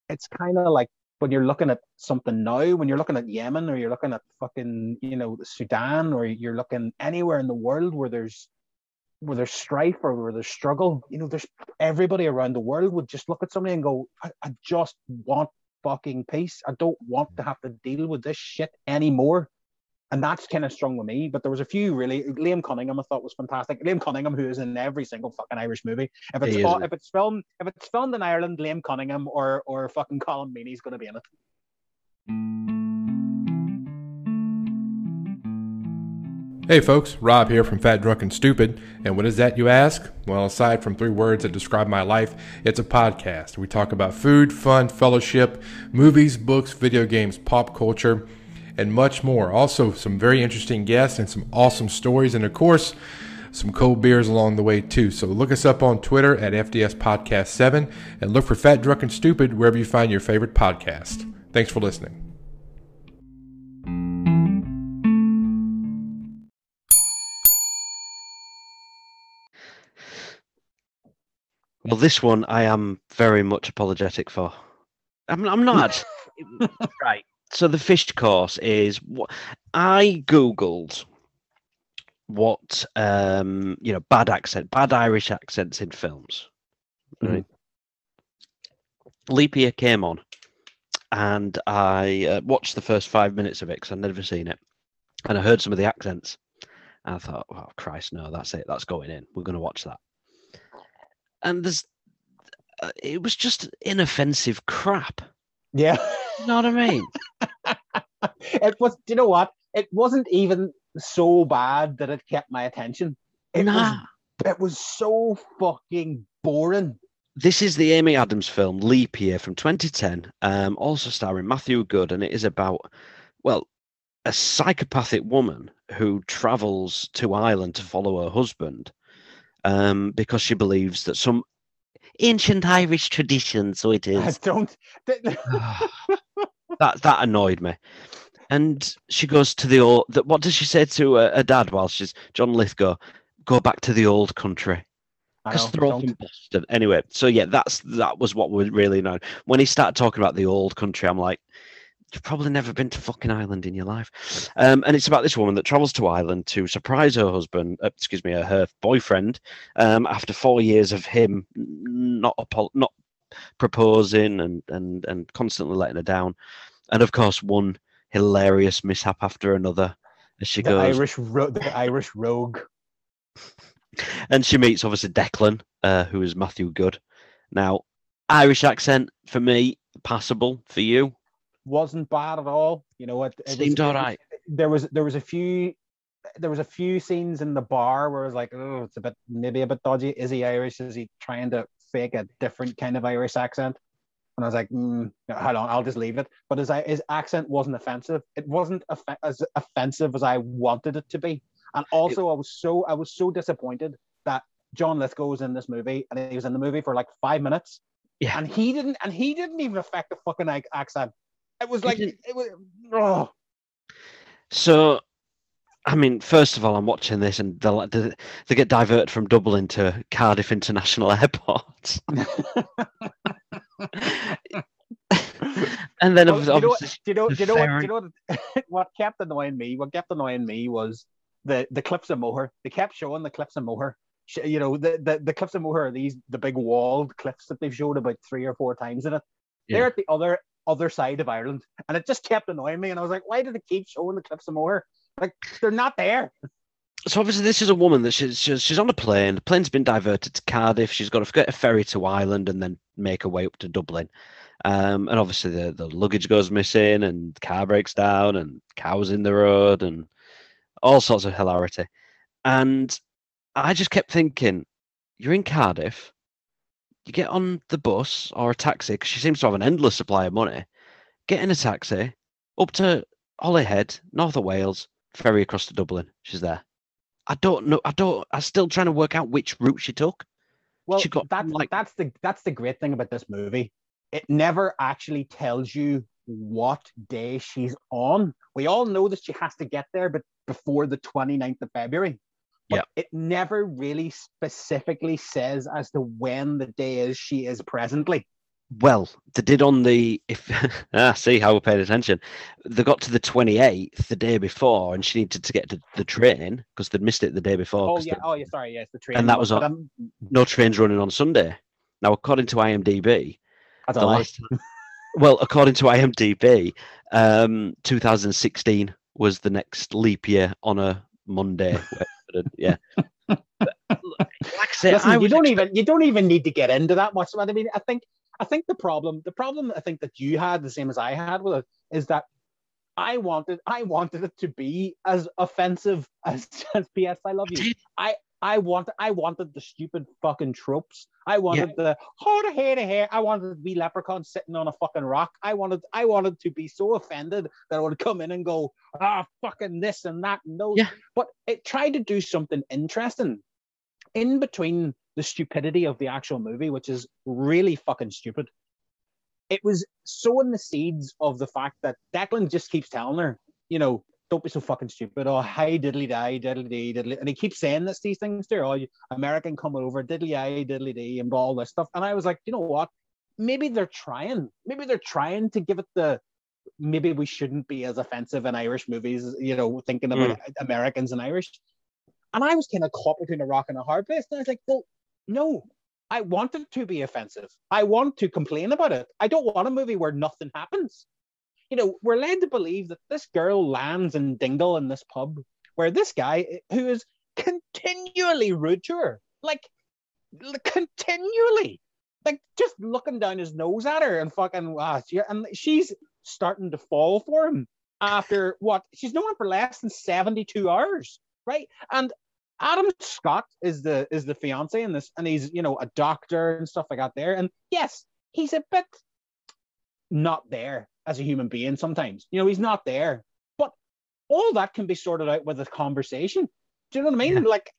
it's kind of like when you're looking at something now, when you're looking at Yemen or you're looking at fucking you know Sudan or you're looking anywhere in the world where there's where there's strife or where there's struggle, you know, there's everybody around the world would just look at somebody and go, I, I just want fucking peace. I don't want to mm. have to deal with this shit anymore. And that's kind of strong with me. But there was a few really. Liam Cunningham I thought was fantastic. Liam Cunningham, who is in every single fucking Irish movie. If it's if it's filmed if it's filmed in Ireland, Liam Cunningham or or fucking Colm Meaney's going to be in it. Hey folks, Rob here from Fat Drunk and Stupid. And what is that, you ask? Well, aside from three words that describe my life, it's a podcast. We talk about food, fun, fellowship, movies, books, video games, pop culture, and much more. Also, some very interesting guests and some awesome stories, and of course, some cold beers along the way too. So look us up on Twitter at FDS Podcast 7 and look for Fat Drunk and Stupid wherever you find your favorite podcast. Thanks for listening. Well, this one I am very much apologetic for. I'm, I'm not. *laughs* right. So the fish course is what I googled what um you know bad accent bad irish accents in films right mm-hmm. leap year came on and i uh, watched the first five minutes of it because i'd never seen it and i heard some of the accents and i thought oh christ no that's it that's going in we're going to watch that and there's uh, it was just inoffensive crap. Yeah, you know what I mean. *laughs* it was. Do you know what? It wasn't even so bad that it kept my attention. It nah. was. It was so fucking boring. This is the Amy Adams film Leap Year from 2010, um, also starring Matthew Goode, and it is about, well, a psychopathic woman who travels to Ireland to follow her husband um, because she believes that some ancient Irish tradition, so it is. I don't. *sighs* that that annoyed me. And she goes to the old. What does she say to her, her dad while she's John Lithgow? Go back to the old country because they're all from Boston. Anyway, so yeah, that's that was what was really annoying. When he started talking about the old country, I'm like, you've probably never been to fucking Ireland in your life. Um, and it's about this woman that travels to Ireland to surprise her husband, uh, excuse me, uh, her boyfriend, um, after four years of him not not proposing and and and constantly letting her down, and of course one hilarious mishap after another as she The goes Irish, ro- the Irish rogue. and she meets obviously Declan, uh, who is Matthew Goode. Now, Irish accent for me passable for you. Wasn't bad at all. You know what? It, Seemed was, all it. There was there was a few there was a few scenes in the bar where I was like, oh, it's a bit maybe a bit dodgy. Is he Irish? Is he trying to fake a different kind of Irish accent? And I was like, mm, hold on, I'll just leave it. But his his accent wasn't offensive. It wasn't off- as offensive as I wanted it to be. And also, I was so I was so disappointed that John Lithgow was in this movie, and he was in the movie for like five minutes. Yeah. And he didn't, and he didn't even affect the fucking ac- accent. It was like it was. Oh, So, I mean, first of all, I'm watching this and they they get diverted from Dublin to Cardiff International *laughs* Airport, *laughs* and then Well, obvi- you know obviously, Do you know? Do you know what? Do you know what, *laughs* what kept annoying me? What kept annoying me was the the cliffs of Moher. They kept showing the cliffs of Moher. You know, the, the the cliffs of Moher are these the big walled cliffs that they've showed about three or four times in it. Yeah. They're at the other other side of Ireland, and it just kept annoying me. And I was like, why do they keep showing the cliffs of Moher? Like they're not there. so obviously this is a woman that she's she's, she's on a plane. The plane's been diverted to Cardiff. She's got to get a ferry to Ireland and then make her way up to Dublin. Um, and obviously the, the luggage goes missing and the car breaks down and cows in the road and all sorts of hilarity. And I just kept thinking, you're in Cardiff, you get on the bus or a taxi because she seems to have an endless supply of money. Get in a taxi up to Holyhead, north of Wales, ferry across to Dublin. She's there. I don't know. I don't. I'm still trying to work out which route she took. Well, She got, that's like- that's the that's the great thing about this movie. It never actually tells you what day she's on. We all know that she has to get there, but before the 29th of February. But Yeah. it never really specifically says as to when the day is she is presently. Well, they did on the if *laughs* ah see how we paid attention. They got to the 28th the day before, and she needed to get to the train because they'd missed it the day before. Oh yeah, the- oh yeah, sorry, yes, the train. And that was on- no trains running on Sunday. Now, according to IMDb, the lie. last well, according to IMDb, um, 2016 was the next leap year on a Monday. *laughs* where- yeah. But, like I said, Listen, I you don't expect- even you don't even need to get into that much. I mean, I think I think the problem the problem I think that you had the same as I had with it is that I wanted I wanted it to be as offensive *laughs* as, as PS I love you. did. I wanted I wanted the stupid fucking tropes. I wanted the hold a hair to hair. I wanted to be leprechaun sitting on a fucking rock. I wanted I wanted to be so offended that I would come in and go, ah fucking this and that and those. Yeah. But it tried to do something interesting in between the stupidity of the actual movie, which is really fucking stupid. It was sowing the seeds of the fact that Declan just keeps telling her, you know, don't be so fucking stupid. Oh, hi, diddly die, diddly dee, diddly. And he keeps saying this, these things to her. Oh, American coming over, diddly eye, diddly dee, and all this stuff. And I was like, you know what? Maybe they're trying. Maybe they're trying to give it the. Maybe we shouldn't be as offensive in Irish movies, you know, thinking about hmm. Americans and Irish. And I was kind of caught between a rock and a hard place. And I was like, well, no, I want it to be offensive. I want to complain about it. I don't want a movie where nothing happens. You know, we're led to believe that this girl lands in Dingle in this pub where this guy who is continually rude to her, like continually, like just looking down his nose at her and fucking, ah, she- and she's starting to fall for him after what she's known him for less than 72 hours, right? And Adam Scott is the is the fiance in this, and he's you know a doctor and stuff like that there. And yes, he's a bit not there as a human being sometimes. You know, he's not there. But all that can be sorted out with a conversation. Do you know what I mean? Like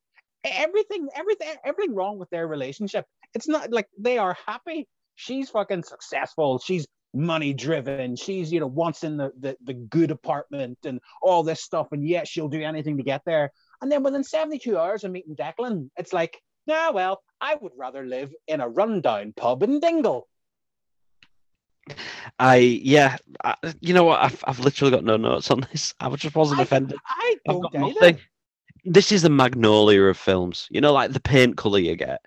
everything, everything, everything wrong with their relationship It's not like they are happy. She's fucking successful. She's money driven. She's, you know, wants in the, the, the good apartment and all this stuff. And yet she'll do anything to get there. And then within 72 hours of meeting Declan, it's like, nah, well, I would rather live in a rundown pub in Dingle. I yeah, I, you know what? I've I've literally got no notes on this. I just wasn't I, offended. I I've don't got either. nothing. This is the magnolia of films. You know, like the paint color you get.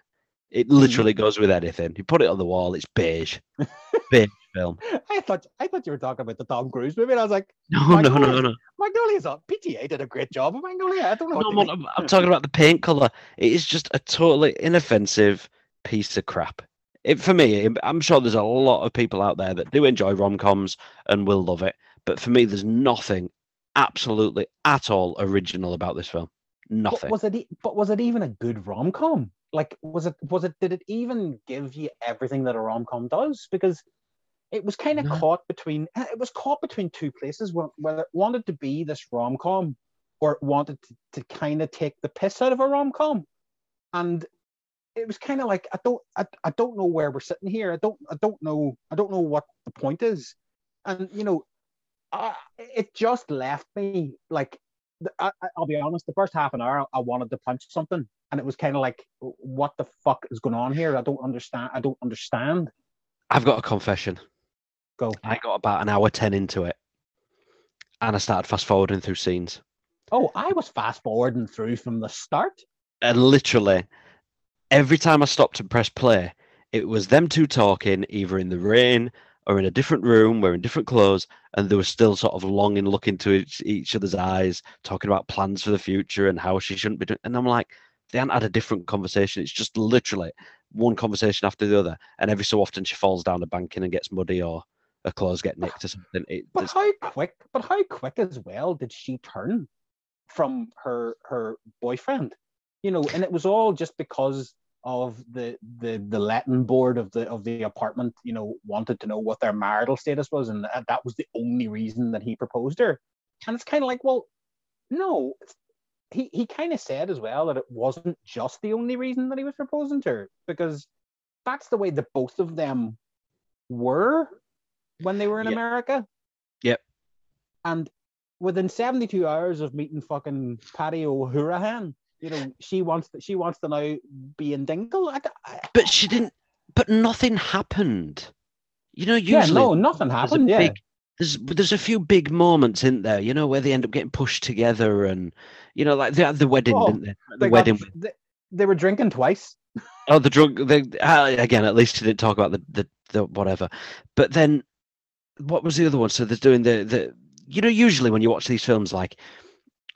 It Mm-hmm. literally goes with anything. You put it on the wall, it's beige. *laughs* beige film. I thought I thought you were talking about the Tom Cruise movie. And I was like, No, My no, no, God. no. Magnolia's on. PTA did a great job of Magnolia. I don't know. No, what I'm, I'm talking about the paint color. It is just a totally inoffensive piece of crap. It, for me, I'm sure there's a lot of people out there that do enjoy rom coms and will love it. But for me, there's nothing absolutely at all original about this film. But Nothing. was it? But was it even a good rom com? Like, was it? Was it? Did it even give you everything that a rom com does? Because it was kind of No. caught between. eh, It was caught between two places. where- Whether it wanted to be this rom com, or it wanted to, to kind of take the piss out of a rom com, and it was kind of like I don't. I, I don't know where we're sitting here. I don't. I don't know. I don't know what the point is, and you know, I, it just left me like I, I- I'll be honest, the first half an hour, I wanted to punch something, and it was kind of like, what the fuck is going on here? I don't understand. I don't understand. I've got a confession. Go. I got about an hour 10 into it and I started fast forwarding through scenes. Oh, I was fast forwarding through from the start. And literally, every time I stopped and pressed play, it was them two talking either in the rain or in a different room, wearing different clothes, and they were still sort of longing, looking to each, each other's eyes, talking about plans for the future and how she shouldn't be doing. And I'm like, they haven't had a different conversation. It's just literally one conversation after the other. And every so often she falls down a banking and gets muddy or her clothes get nicked or something. It, But how quick? But how quick as well did she turn from her her boyfriend? You know, and it was all just because of the the the letting board of the of the apartment. You know, wanted to know what their marital status was, and that, that was the only reason that he proposed her. And it's kind of like, well, no. He he kind of said as well that it wasn't just the only reason that he was proposing to her because that's the way that both of them were when they were in Yeah. America. Yep. And within 72 hours of meeting fucking Patty O'Hurahan, you know, she wants to, she wants to now be in Dingle. I, I, but she didn't, but nothing happened. You know, usually yeah, no, nothing there's happened. Yeah. big there's there's a few big moments in there, you know, where they end up getting pushed together, and you know, like they had the wedding, Oh, didn't they? The They, got- wedding. they, they were drinking twice. Oh, the drug. They uh, again. At least he didn't talk about the, the the whatever. But then, what was the other one? So they're doing the the. You know, usually when you watch these films, like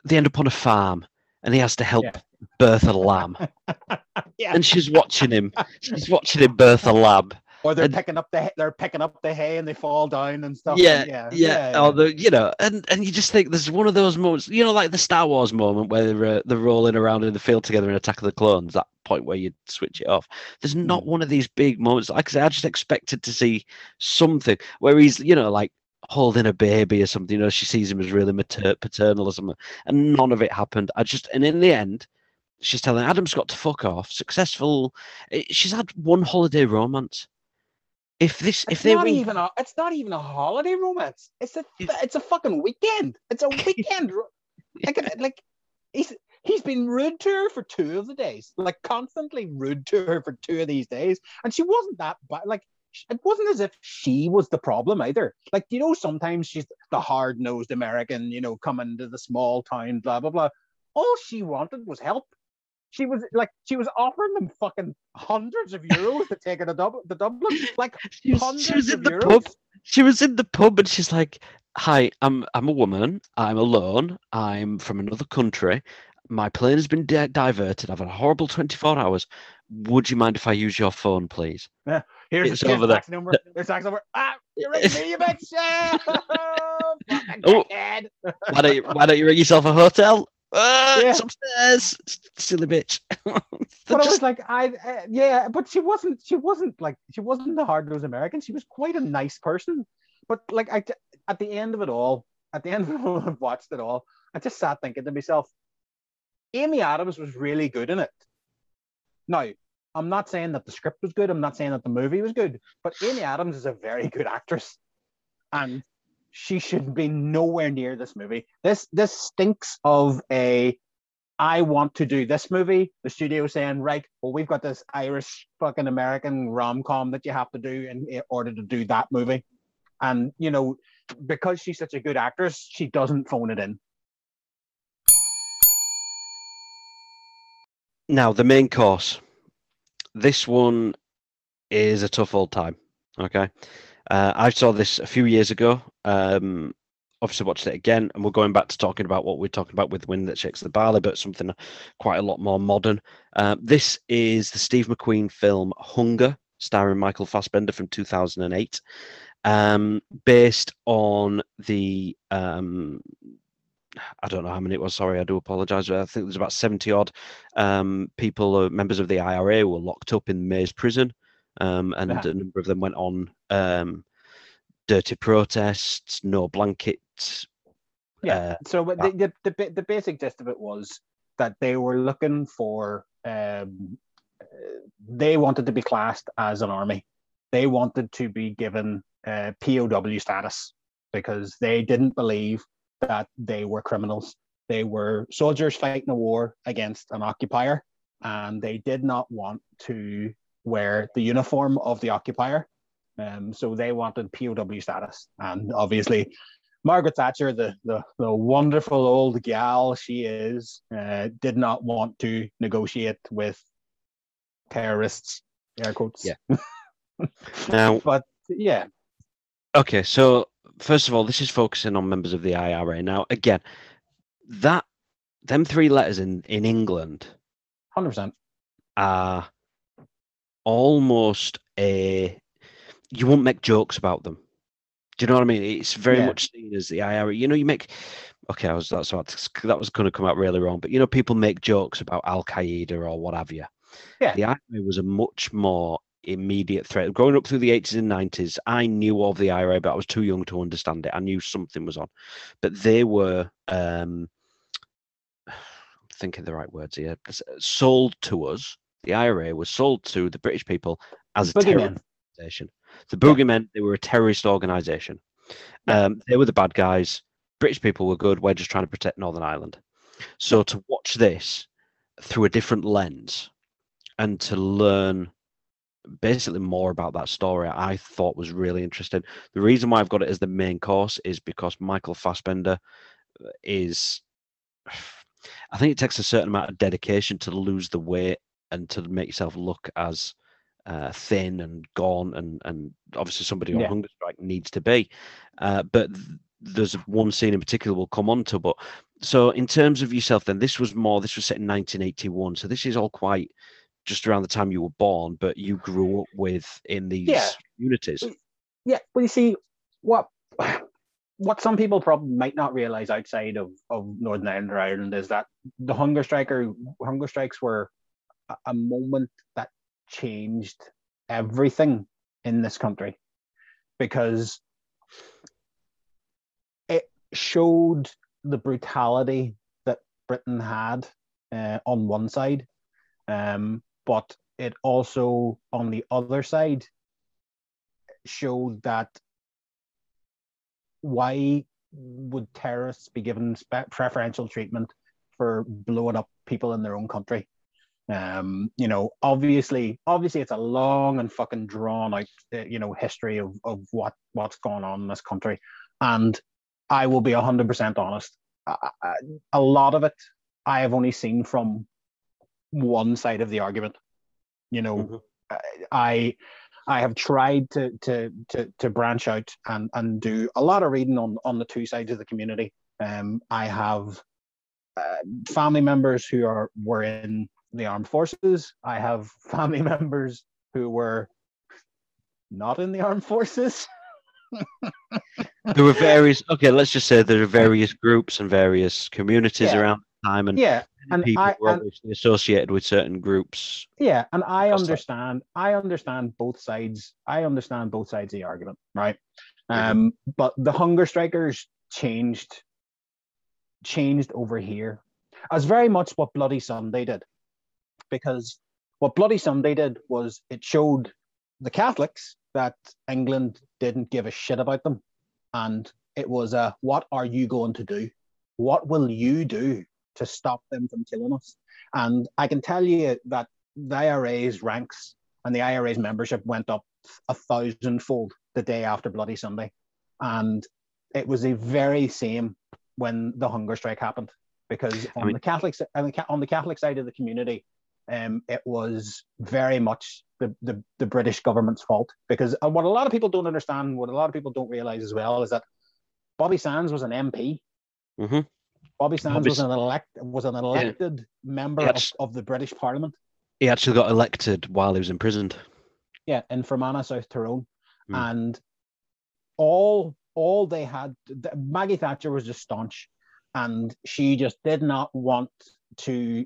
they end up on a farm, and he has to help Yeah. birth a lamb, *laughs* Yeah. and she's watching him. She's watching him birth a lamb. or they're and- picking up the they're picking up the hay and they fall down and stuff. Yeah, yeah, yeah, or the you know, and and you just think there's one of those moments, you know, like the Star Wars moment where they're, uh, they're rolling around in the field together in Attack of the Clones. That point where you switch it off. There's not Mm. one of these big moments. Like I said, I just expected to see something where he's, you know, like holding a baby or something. You know, she sees him as really mater- paternal or something, and none of it happened. I just, and in the end. She's telling Adam Scott to fuck off. Successful. eh, She's had one holiday romance. If this, It's if they not were even a it's not even a holiday romance. It's a It's- a fucking weekend. It's a *laughs* weekend. like like he's he's been rude to her for two of the days, like constantly rude to her for two of these days, and she wasn't that bad. Like it wasn't as if she was the problem either. Like you know, sometimes she's the hard nosed American, you know, coming to the small town, blah blah blah. All she wanted was help. She was like she was offering them fucking hundreds of euros to take her to Dublin, to Dublin, like *laughs* She was, hundreds she was in of the euros. pub. She was in the pub and she's like, "Hi, I'm I'm a woman. I'm alone. I'm from another country. My plane has been di- diverted. I've had a horrible 24 hours. Would you mind if I use your phone, please?" Here's, It's here's over the there. number. *laughs* There's taxi number. Ah, you're *laughs* ringing me, you bitch. Ah, *laughs* Oh. Why don't you, why don't you ring yourself a hotel? Ah, Yeah. It's upstairs. Silly bitch. But I just- was like, I uh, yeah, but she wasn't. She wasn't like she wasn't the hard nosed American. She was quite a nice person. But like I, at the end of it all, at the end of it all, I've watched it all. I just sat thinking to myself, Amy Adams was really good in it. Now, I'm not saying that the script was good. I'm not saying that the movie was good. But Amy Adams is a very good actress, and she should be nowhere near this movie. This this stinks of a. I want to do this movie. The studio saying, right, well, we've got this Irish fucking American rom com that you have to do in, in order to do that movie. And, you know, because she's such a good actress, she doesn't phone it in. Now, the main course. This one is a tough old time. Okay. Uh, I saw this a few years ago. Um, obviously, watched it again, and we're going back to talking about what we're talking about with Wind That Shakes the Barley, but something quite a lot more modern. Uh, this is the Steve McQueen film Hunger, starring Michael Fassbender from 2008, um, based on the um, I don't know how many it was. Sorry, I do apologise. I think there's about 70 odd um, people, uh, members of the IRA, were locked up in Maze prison, um, and Yeah. a number of them went on um, dirty protests, no blankets. Yeah. Uh, so the, the, the, the basic gist of it was that they were looking for, um, uh, they wanted to be classed as an army. They wanted to be given uh, POW status because they didn't believe that they were criminals. They were soldiers fighting a war against an occupier, and they did not want to wear the uniform of the occupier. Um, so they wanted POW status. And obviously, Margaret Thatcher, the, the, the wonderful old gal she is, uh, did not want to negotiate with terrorists, air quotes. Yeah. *laughs* Now, But yeah, Okay, so first of all, this is focusing on members of the IRA. Now, again, that them three letters in in England 100%. are almost a you won't make jokes about them. Do you know what I mean? It's very Yeah. much seen as the IRA. You know, you make okay. I was that's what that was going to come out really wrong, but you know, people make jokes about Al Qaeda or what have you. Yeah. the IRA was a much more immediate threat. Growing up through the 80s and 90s, I knew of the IRA, but I was too young to understand it. I knew something was on, but they were. um I'm *sighs* thinking the right words here. Sold to us. The IRA was sold to the British people as a terrorist organization. The Boogeymen, they were a terrorist organization. Yeah. Um, they were the bad guys. British people were good. We're just trying to protect Northern Ireland. So to watch this through a different lens and to learn basically more about that story, I thought was really interesting. The reason why I've got it as the main course is because Michael Fassbender uh, is. *sighs* I think it takes a certain amount of dedication to lose the weight and to make yourself look as uh, thin and gaunt and and obviously somebody on Yeah. hunger strike needs to be. Uh, but th- there's one scene in particular we'll come on to. But so in terms of yourself, then this was more. This was set in 1981, so this is all quite just around the time you were born, but you grew up with in these Yeah. communities. Yeah, well, you see, what what some people probably might not realize outside of, of Northern Ireland or Ireland is that the hunger striker hunger strikes were a, a moment that changed everything in this country because it showed the brutality that Britain had uh, on one side, um, but it also on the other side showed that why would terrorists be given preferential treatment for blowing up people in their own country? Um, you know, obviously, obviously, it's a long and fucking drawn out, uh, you know, history of, of what what's going on in this country, and I will be hundred percent honest. A lot of it I have only seen from one side of the argument. You know, Mhm. I I have tried to to to to branch out and and do a lot of reading on on the two sides of the community. Um, I have uh, family members who are were in the armed forces. I have *laughs* family members who were not in the armed forces. *laughs* There were various. Okay, let's just say there are various groups and various communities Yeah. around the time, and Yeah, and people I were obviously associated with certain groups. yeah, and I understand. I understand both sides. I understand both sides of the argument, right? Um, but the hunger strikers changed, changed over here, as very much what Bloody Sunday did, because what Bloody Sunday did was it showed the Catholics that England didn't give a shit about them. And it was a what are you going to do? What will you do to stop them from killing us? And I can tell you that the IRA's ranks and the IRA's membership went up a thousandfold the day after Bloody Sunday. And it was the very same when the hunger strike happened because on I mean, the Catholic on the Catholic side of the community, um, it was very much the, the, the British government's fault because uh, what a lot of people don't understand, what a lot of people don't realize as well, is that Bobby Sands was an MP. Mm-hmm. Bobby Sands Bobby's, was an elect was an elected yeah. member of, of the British Parliament. He actually got elected while he was imprisoned. Yeah, in Fermanagh, South Tyrone, mm. and all all they had. Maggie Thatcher was just staunch, and she just did not want to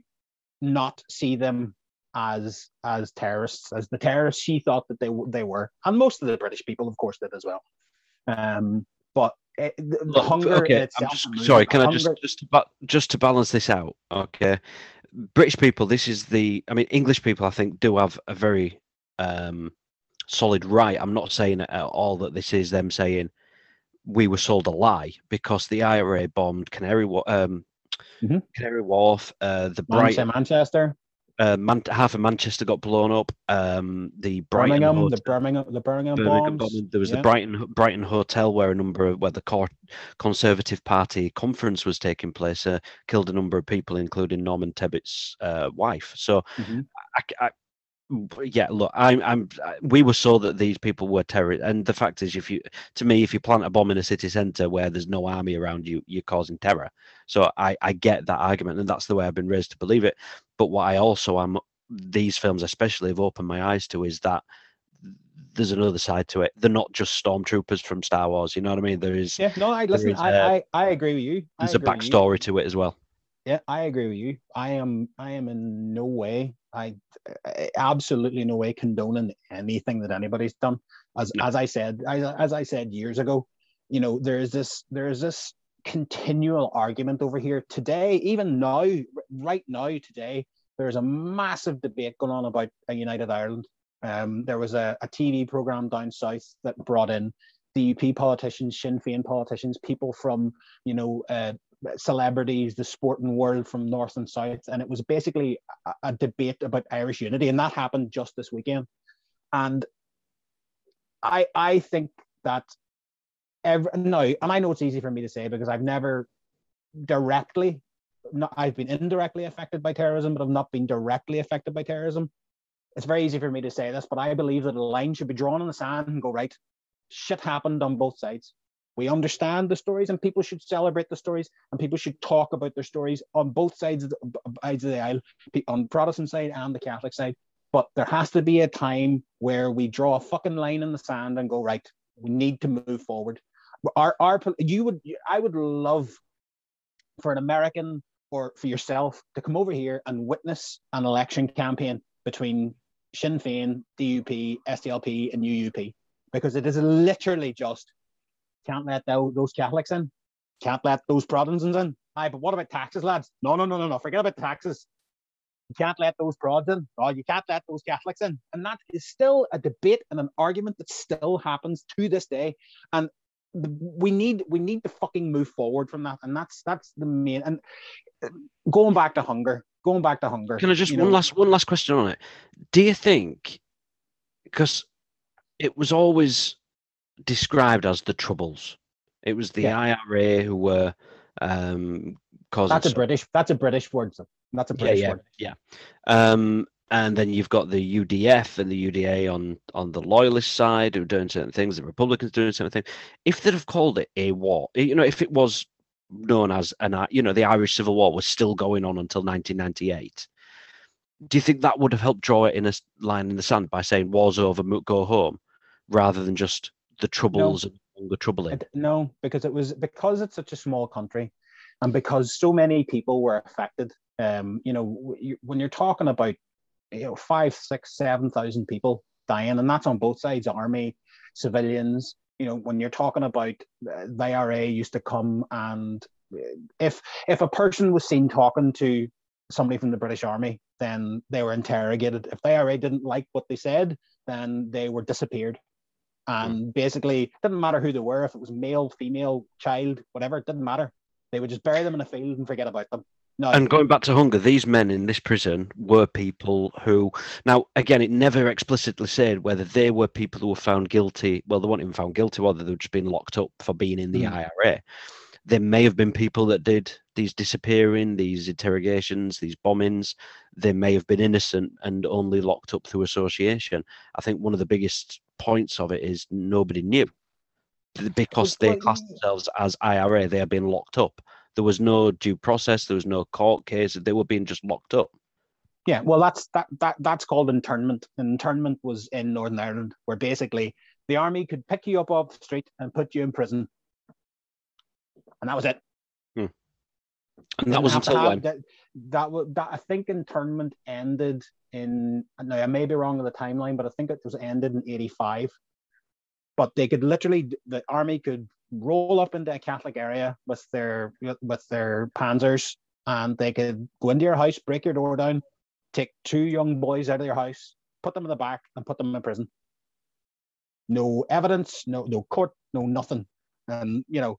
not see them as as terrorists, as the terrorists she thought that they they were, and most of the British people, of course, did as well. Um, but it, the, the hunger okay, itself. Just, sorry, can I just just to, just to balance this out? Okay, British people. This is the. I mean, English people. I think do have a very um, solid right. I'm not saying at all that this is them saying we were sold a lie because the IRA bombed Canary um, mm-hmm. Canary Wharf, uh, the Brighton, Manchester. Uh, Man- half of Manchester got blown up. Um, the Brighton Birmingham, the Birmingham, the Birmingham, Birmingham bombs. There was yeah. the Brighton Brighton Hotel where a number of where the court, Conservative Party conference was taking place. Uh, killed a number of people, including Norman Tebbit's uh, wife. So, mm-hmm. I, I, yeah, look, I'm, I'm, we were saw that these people were terrorists, and the fact is, if you, to me, if you plant a bomb in a city centre where there's no army around you, you're causing terror. So I, I get that argument, and that's the way I've been raised to believe it. But what I also am, these films especially have opened my eyes to is that there's another side to it. They're not just stormtroopers from Star Wars. You know what I mean? There is. Yeah, no, I listen. Is, I, uh, I, I agree with you. I there's a backstory to it as well. Yeah, I agree with you. I am. I am in no way I, I absolutely no way condoning anything that anybody's done. As no. as I said, as, as I said years ago, you know, there is this there is this continual argument over here today, even now, right now, today, there's a massive debate going on about a United Ireland. Um, there was a, a TV program down south that brought in DUP politicians, Sinn Féin politicians, people from you know uh, celebrities, the sporting world from north and south, and it was basically a, a debate about Irish unity, and that happened just this weekend. And I I think that every no, and I know it's easy for me to say because I've never directly, not, I've been indirectly affected by terrorism, but I've not been directly affected by terrorism. It's very easy for me to say this, but I believe that a line should be drawn in the sand and go right. Shit happened on both sides. We understand the stories, and people should celebrate the stories, and people should talk about their stories on both sides of the, sides of the aisle, on Protestant side and the Catholic side. But there has to be a time where we draw a fucking line in the sand and go right. We need to move forward. Our, our, you would, I would love for an American or for yourself to come over here and witness an election campaign between Sinn Féin, DUP, SDLP, and UUP, because it is literally just can't let those Catholics in. Can't let those Protestants in. Aye, but what about taxes, lads? No, no, no, no, no. Forget about taxes. You can't let those prods in. No, you can't let those Catholics in. And that is still a debate and an argument that still happens to this day. And we need we need to fucking move forward from that. And that's that's the main. And uh, going back to hunger, going back to hunger. Can I just one know, last one last question on it? Do you think because it was always described as the Troubles. It was the yeah. IRA who were um, causing. That's a British. That's a British word. That's a British yeah, yeah, word. Yeah. Um, and then you've got the UVF and the UDA on on the loyalist side who are doing certain things. The Republicans doing certain things. If they'd have called it a war, you know, if it was known as an, you know, the Irish Civil War was still going on until 1998. Do you think that would have helped draw it in a line in the sand by saying war's over, go home, rather than just the troubles no. and the troubling? No, because it was because it's such a small country, and because so many people were affected. Um, you know, when you're talking about you know five, six, seven thousand people dying, and that's on both sides, army, civilians. You know, when you're talking about uh, the IRA used to come and uh, if if a person was seen talking to somebody from the British Army, then they were interrogated. If the IRA didn't like what they said, then they were disappeared. And basically, it didn't matter who they were, if it was male, female, child, whatever, it didn't matter. They would just bury them in a field and forget about them. No, And going back to hunger, these men in this prison were people who, now again, it never explicitly said whether they were people who were found guilty. Well, they weren't even found guilty, whether they were just been locked up for being in the Mm. IRA. There may have been people that did these disappearing, these interrogations, these bombings. They may have been innocent and only locked up through association. I think one of the biggest points of it is nobody knew because they classed themselves as IRA. They are being locked up. There was no due process. There was no court case. They were being just locked up. Yeah, well, that's that that that's called internment. Internment was in Northern Ireland, where basically the army could pick you up off the street and put you in prison, and that was it. Hmm. And that was until have- when? That, that that. I think internment ended in. Now I may be wrong on the timeline, but I think it was ended in '85. But they could literally, the army could roll up into a Catholic area with their with their panzers, and they could go into your house, break your door down, take two young boys out of your house, put them in the back, and put them in prison. No evidence, no no court, no nothing, and you know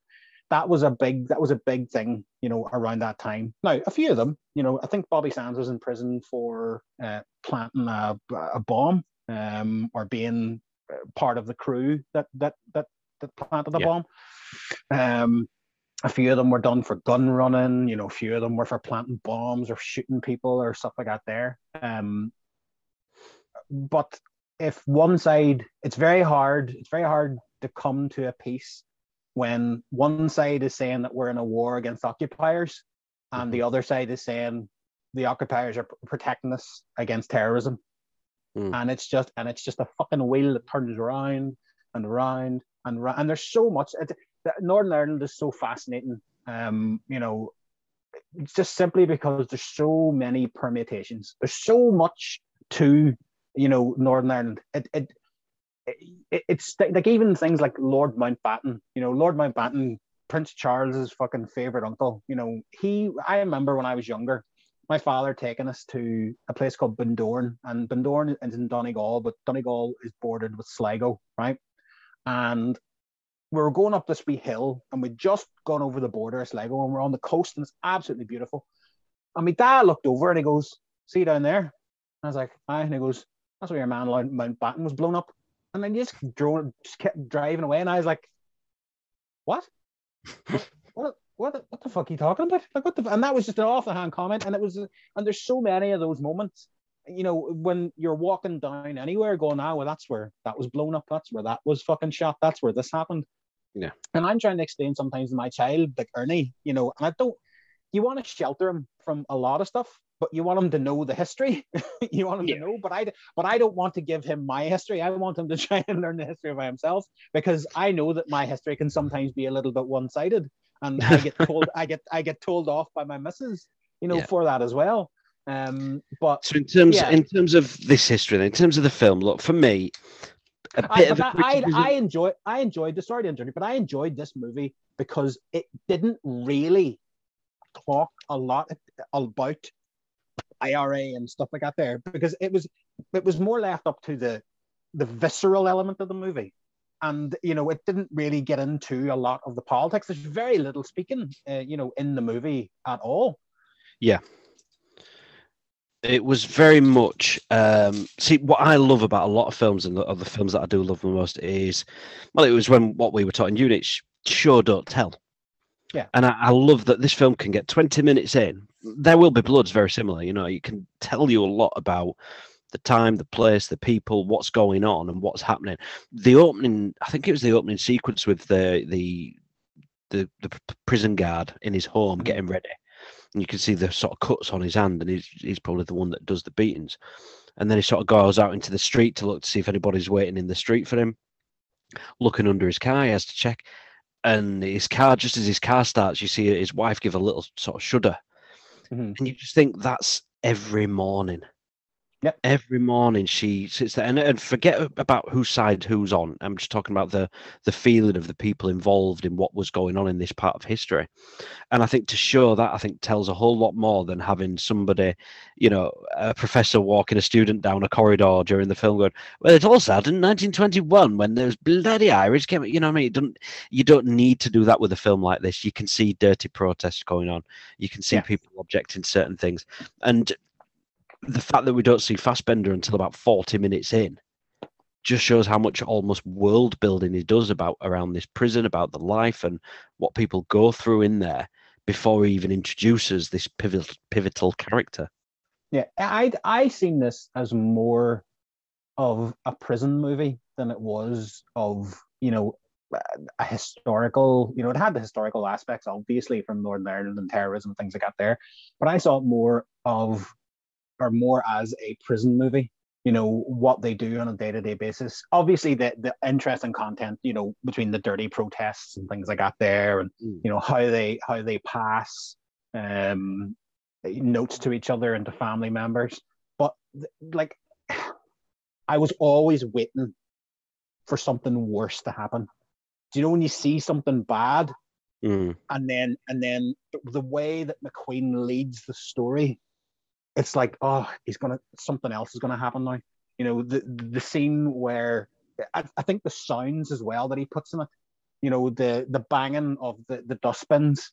that was a big that was a big thing you know around that time. Now a few of them you know i think bobby sands was in prison for uh, planting a, a bomb um, or being part of the crew that that that, that planted the Yeah. bomb. Um, a few of them were done for gun running you know a few of them were for planting bombs or shooting people or stuff like that there. Um, but if one side it's very hard it's very hard to come to a peace when one side is saying that we're in a war against occupiers and the other side is saying the occupiers are protecting us against terrorism. Mm. and it's just and it's just a fucking wheel that turns around and around and around and there's so much it, that northern ireland is so fascinating um you know just simply because there's so many permutations. There's so much to you know northern ireland. It, it it, it's like even things like Lord Mountbatten. You know, Lord Mountbatten, Prince Charles's fucking favorite uncle. You know, he. I remember when I was younger, my father taking us to a place called Bundoran, and Bundoran is in Donegal, but Donegal is bordered with Sligo, right? And we were going up this wee hill, and we'd just gone over the border of Sligo, and we're on the coast, and it's absolutely beautiful. And my dad looked over, and he goes, "See down there?" And I was like, "Aye," and he goes, "That's where your man Mountbatten was blown up." And then you just drove, just kept driving away, and I was like, "What? what? *laughs* What? What the fuck are you talking about? Like what the?" And that was just an off the hand comment, and it was, and there's so many of those moments. You know, when you're walking down anywhere, going, "Ah, well, that's where that was blown up. That's where that was fucking shot. That's where this happened." Yeah. And I'm trying to explain sometimes to my child, like Ernie, you know, and I don't. You want to shelter him from a lot of stuff, but you want him to know the history. *laughs* you want him Yeah. to know, but I, but I don't want to give him my history. I want him to *laughs* try and learn the history by himself because I know that my history can sometimes be a little bit one-sided, and I get *laughs* told, I get, I get told off by my missus, you know, Yeah. for that as well. Um, but So in terms Yeah. in terms of this history, then, in terms of the film, look for me, a I, bit but of a I, I, criticism- I enjoy, I enjoyed the story journey, but I enjoyed this movie because it didn't really talk a lot about IRA and stuff like that there because it was it was more left up to the the visceral element of the movie. And you know it didn't really get into a lot of the politics. There's very little speaking uh, you know in the movie at all. Yeah, it was very much um see what i love about a lot of films and the other films that i do love the most is well it was when what we were taught in units show don't tell. Yeah. and I, I love that this film can get 20 minutes in there will be bloods very similar you know it can tell you a lot about the time the place the people what's going on and what's happening the opening i think it was the opening sequence with the the the, the prison guard in his home Mhm. getting ready and you can see the sort of cuts on his hand, and he's he's probably the one that does the beatings. And then he sort of goes out into the street to look to see if anybody's waiting in the street for him. Looking under his car, he has to check, and his car, just as his car starts, you see his wife give a little sort of shudder, Mhm. and you just think that's every morning. Yep. Every morning she sits there and, and forget about whose side who's on. I'm just talking about the the feeling of the people involved in what was going on in this part of history. And I think to show that I think tells a whole lot more than having somebody, you know, a professor walking a student down a corridor during the film going, Well, it all started in 1921 when those bloody Irish came. You know what I mean? It don't you don't need to do that with a film like this. You can see dirty protests going on. You can see Yeah. people objecting certain things. And the fact that we don't see Fassbender until about 40 minutes in just shows how much almost world building he does about around this prison, about the life and what people go through in there before he even introduces this pivotal pivotal character. Yeah, I I seen this as more of a prison movie than it was of you know a historical. You know, it had the historical aspects obviously from Northern Ireland and terrorism things like that there, but I saw it more of or more as a prison movie. You know what they do on a day to day basis. Obviously, the the interesting content. You know between the dirty protests and things like that there, and Mm. you know how they how they pass um notes to each other and to family members. But like, *sighs* I was always waiting for something worse to happen. Do you know when you see something bad Mm. and then and then the- the way that McQueen leads the story, it's like, oh, he's gonna something else is gonna happen now. You know, the the scene where I, I think the sounds as well that he puts in it. You know, the the banging of the the dustbins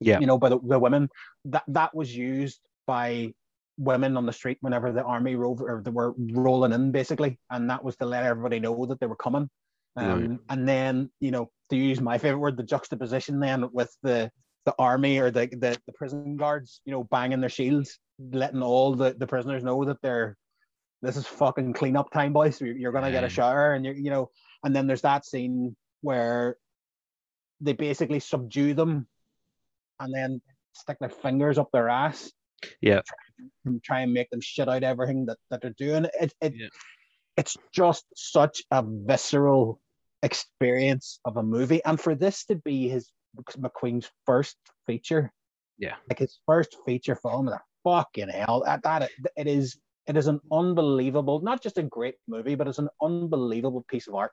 Yeah. you know, by the, the women. That that was used by women on the street whenever the army rove or they were rolling in, basically, and that was to let everybody know that they were coming. Um, Right. And then, you know, to use my favorite word, the juxtaposition then with the the army or the, the the prison guards, you know, banging their shields, letting all the the prisoners know that they're this is fucking cleanup time, boys. You're, you're gonna get a shower, and you're you know, and then there's that scene where they basically subdue them and then stick their fingers up their ass. Yeah. And try and make them shit out everything that, that they're doing. It, it Yeah. it's just such a visceral experience of a movie. And for this to be his McQueen's first feature, Yeah. like his first feature film, fucking hell, that, that it is it is an unbelievable, not just a great movie, but it's an unbelievable piece of art.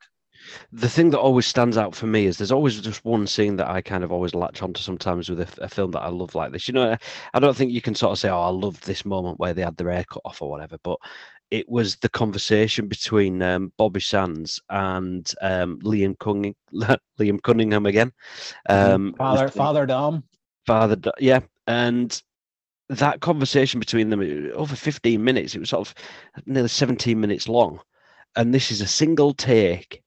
the thing that always stands out for me is there's always just one scene that I kind of always latch onto sometimes with a, a film that I love like this. You know, I don't think you can sort of say, "Oh, I love this moment where they had their hair cut off" or whatever, but it was the conversation between um, Bobby Sands and um, Liam Cunning, *laughs* Liam Cunningham again. Um, Father, Father Dom. father yeah and that conversation between them uh, over 15 minutes it was sort of nearly 17 minutes long. And this is a single take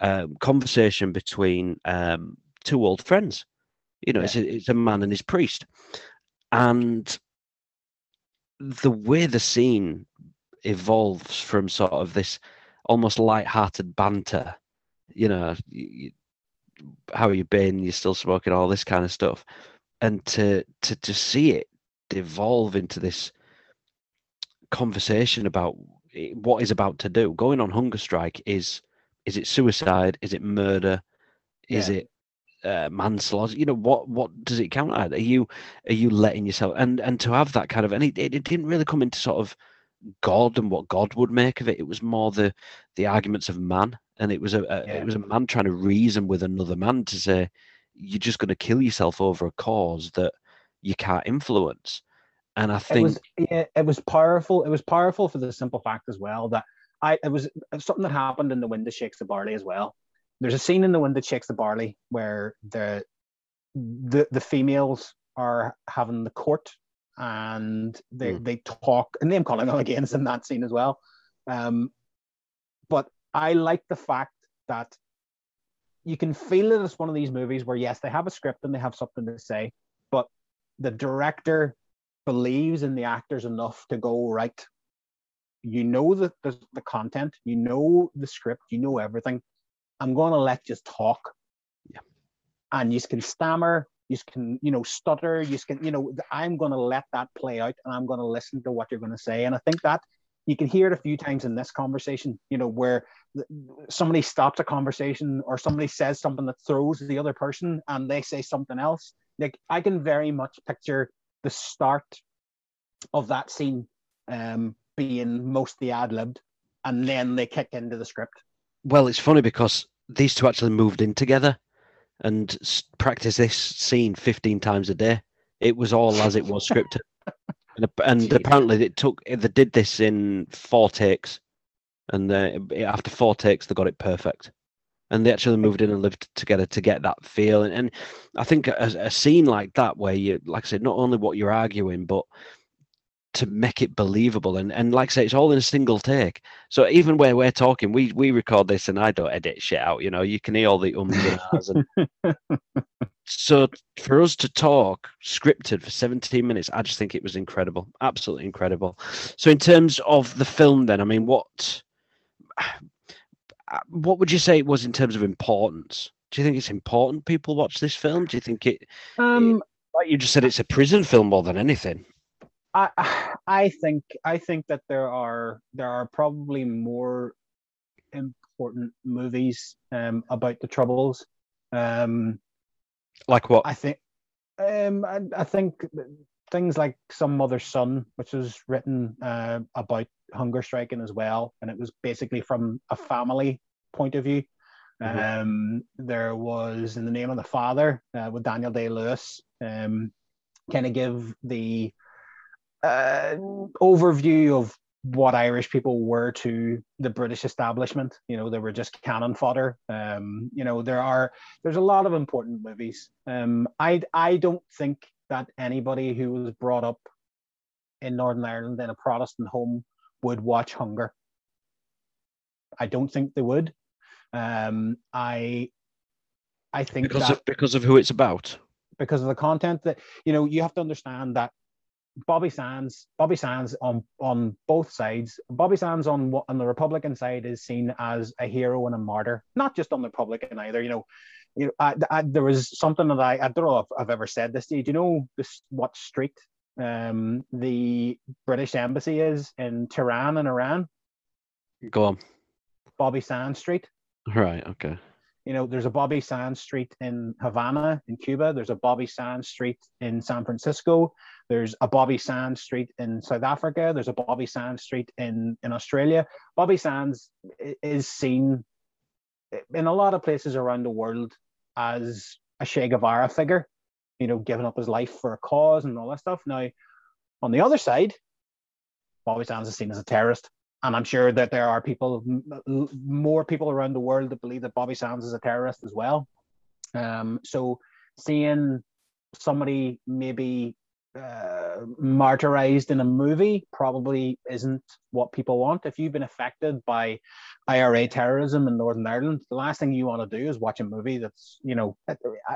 um, conversation between um, two old friends. You know it's, a, it's a man and his priest. And the way the scene evolves from sort of this almost light-hearted banter you know y- y- how you been? You're still smoking? All this kind of stuff. And to to to see it devolve into this conversation about what is about to do. Going on hunger strike is is it suicide? Is it murder? Is Yeah. it uh, manslaughter? You know what what does it count at? Are you are you letting yourself and and to have that kind of and it, it, it didn't really come into sort of god and what god would make of it. It was more the the arguments of man and it was a, a Yeah. it was a man trying to reason with another man to say you're just going to kill yourself over a cause that you can't influence and i it think was yeah, it was powerful. It was powerful for the simple fact as well that I it was something that happened in the wind that shakes the barley as well. There's a scene in the wind that shakes the barley where the the the females are having the court and they Mm. they talk and name calling again is in that scene as well. Um, but I like the fact that you can feel it as one of these movies where yes, they have a script and they have something to say, the director believes in the actors enough to go right. You know the, the the content, you know the script, you know everything. I'm going to let you talk. Yeah. And you can stammer, you can you know stutter, you can you know I'm going to let that play out, and I'm going to listen to what you're going to say. And I think that you can hear it a few times in this conversation. You know where somebody stops a conversation or somebody says something that throws the other person, and they say something else. Like I can very much picture the start of that scene um, being mostly ad libbed, and then they kick into the script. Well, it's funny because these two actually moved in together and practiced this scene 15 times a day. It was all as it was scripted. *laughs* And, and apparently it took they did this in four takes and uh, after four takes they got it perfect and they actually moved in and lived together to get that feel and, and i think a, a scene like that where you like i said not only what you're arguing but to make it believable and, and like I say, it's all in a single take. So even where we're talking, we we record this and I don't edit shit out, you know, you can hear all the ums and ahs and *laughs* so for us to talk scripted for 17 minutes, I just think it was incredible. Absolutely incredible. So in terms of the film then, I mean what what would you say it was in terms of importance? Do you think it's important people watch this film? Do you think it Um, like you just said it's a prison film more than anything? I I think I think that there are there are probably more important movies um, about the troubles. Um, Like what? I think um, I, I think things like Some Mother's Son, which was written uh, about hunger striking as well, and it was basically from a family point of view. Mhm. Um, there was In the Name of the Father uh, with Daniel Day Lewis, um, kind of give the uh, overview of what Irish people were to the British establishment. You know, they were just cannon fodder. Um, you know, there are there's a lot of important movies. Um, I I don't think that anybody who was brought up in Northern Ireland in a Protestant home would watch Hunger. I don't think they would. Um, I I think Because that of because of who it's about. because of the content that you know you have to understand that Bobby Sands, Bobby Sands on on both sides. Bobby Sands on on the Republican side is seen as a hero and a martyr, not just on the Republican either. You know, you know, I, I, there was something that I I don't know if I've ever said this to you. Do you know this what street um, the British embassy is in Tehran in Iran? Go on. Bobby Sands Street. Right, okay. You know, there's a Bobby Sands Street in Havana, in Cuba. There's a Bobby Sands Street in San Francisco. There's a Bobby Sands Street in South Africa. There's a Bobby Sands Street in, in Australia. Bobby Sands is seen in a lot of places around the world as a Che Guevara figure, you know, giving up his life for a cause and all that stuff. Now, on the other side, Bobby Sands is seen as a terrorist. And I'm sure that there are people, more people around the world that believe that Bobby Sands is a terrorist as well. Um, so seeing somebody maybe uh, martyrized in a movie probably isn't what people want. If you've been affected by IRA terrorism in Northern Ireland, the last thing you want to do is watch a movie that's, you know,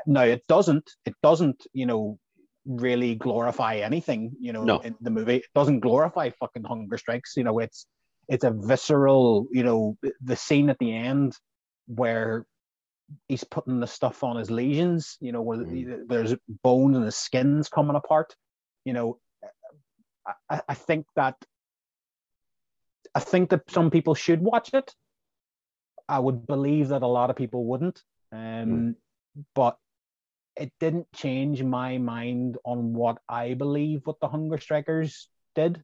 no, it doesn't, it doesn't, you know, really glorify anything, you know, No. in the movie. It doesn't glorify fucking hunger strikes. You know, it's it's a visceral, you know, the scene at the end where he's putting the stuff on his lesions, you know, where Mm. there's bones and his skin's coming apart. You know, I, I think that I think that some people should watch it. I would believe that a lot of people wouldn't. Um, but it didn't change my mind on what I believe what the hunger strikers did.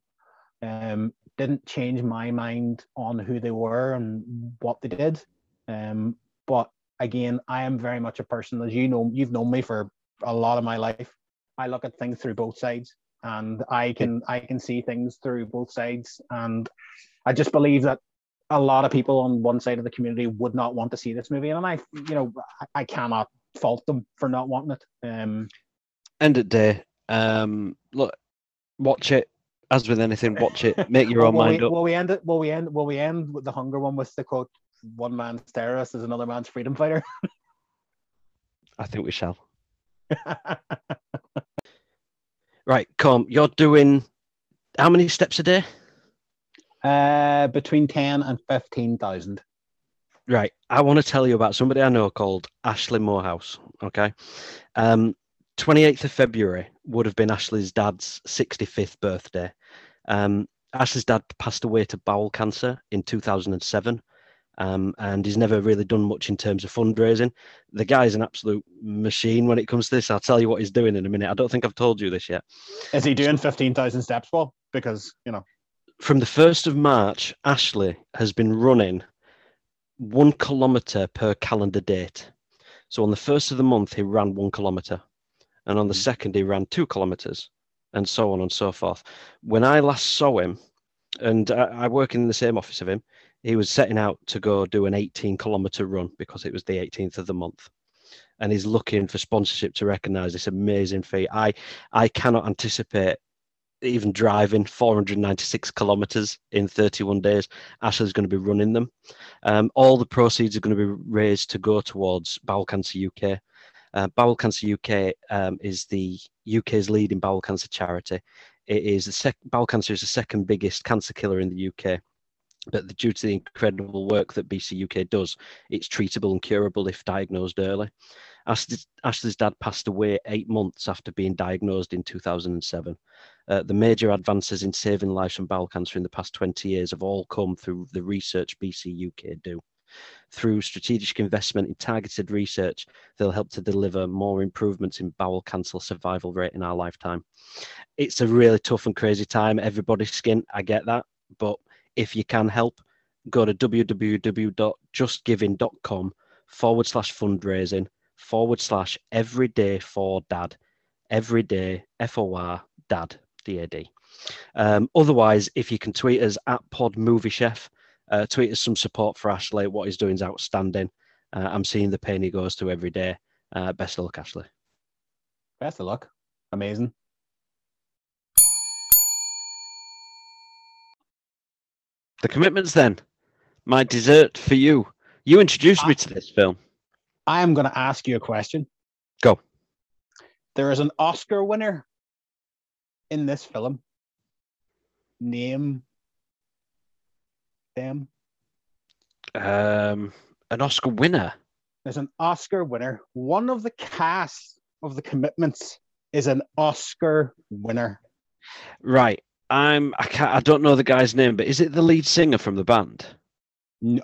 Um, didn't change my mind on who they were and what they did. Um, but again, I am very much a person, as you know, you've known me for a lot of my life. I look at things through both sides, and I can I can see things through both sides, and I just believe that a lot of people on one side of the community would not want to see this movie, and I, you know, I, cannot fault them for not wanting it. Um, End of day. Um look, watch it. As with anything, watch it. Make your *laughs* own will mind we, up. Will we end it? Will we end? Will we end with the hunger one with the quote? One man's terrorist is another man's freedom fighter. I think we shall. *laughs* Right, come. You're doing how many steps a day? uh, between ten and fifteen thousand. Right. I want to tell you about somebody I know called Ashley Morehouse. Okay. Um, 28th of February would have been Ashley's dad's 65th birthday. Um, Ashley's dad passed away to bowel cancer in 2007. Um, and he's never really done much in terms of fundraising. The guy's an absolute machine when it comes to this. I'll tell you what he's doing in a minute. I don't think I've told you this yet. Is he doing fifteen thousand steps? Well, because you know. from the 1st of March, Ashley has been running one kilometre per calendar date. So on the first of the month, he ran one kilometre. And on the Mhm. second, he ran two kilometres, and so on and so forth. When I last saw him, and I, I work in the same office of him, he was setting out to go do an 18 kilometre run because it was the 18th of the month. And he's looking for sponsorship to recognise this amazing feat. I, I cannot anticipate even driving 496 kilometres in 31 days. Ashley's going to be running them. Um, all the proceeds are going to be raised to go towards Bowel Cancer UK. Uh, Bowel Cancer UK um, is the UK's leading bowel cancer charity. It is the sec- bowel cancer is the second biggest cancer killer in the UK. But due to the incredible work that BC UK does, it's treatable and curable if diagnosed early. Ashley's, Ashley's dad passed away eight months after being diagnosed in 2007. Uh, the major advances in saving lives from bowel cancer in the past 20 years have all come through the research BC UK do. Through strategic investment in targeted research, they'll help to deliver more improvements in bowel cancer survival rate in our lifetime. It's a really tough and crazy time. Everybody's skin, I get that. But if you can help, go to www.justgiving.com forward slash fundraising forward slash everyday for dad. Everyday F O R dad, D A D. Um, otherwise, if you can tweet us at Pod Movie Chef, uh, tweet us some support for Ashley. What he's doing is outstanding. Uh, I'm seeing the pain he goes through every day. Uh, best of luck, Ashley. Best of luck. Amazing. The commitments, then. My dessert for you. You introduced me to this film. I am going to ask you a question. Go. There is an Oscar winner in this film. Name them. Um, an Oscar winner. There's an Oscar winner. One of the cast of the commitments is an Oscar winner. Right. I'm. I can't. I don't know the guy's name, but is it the lead singer from the band?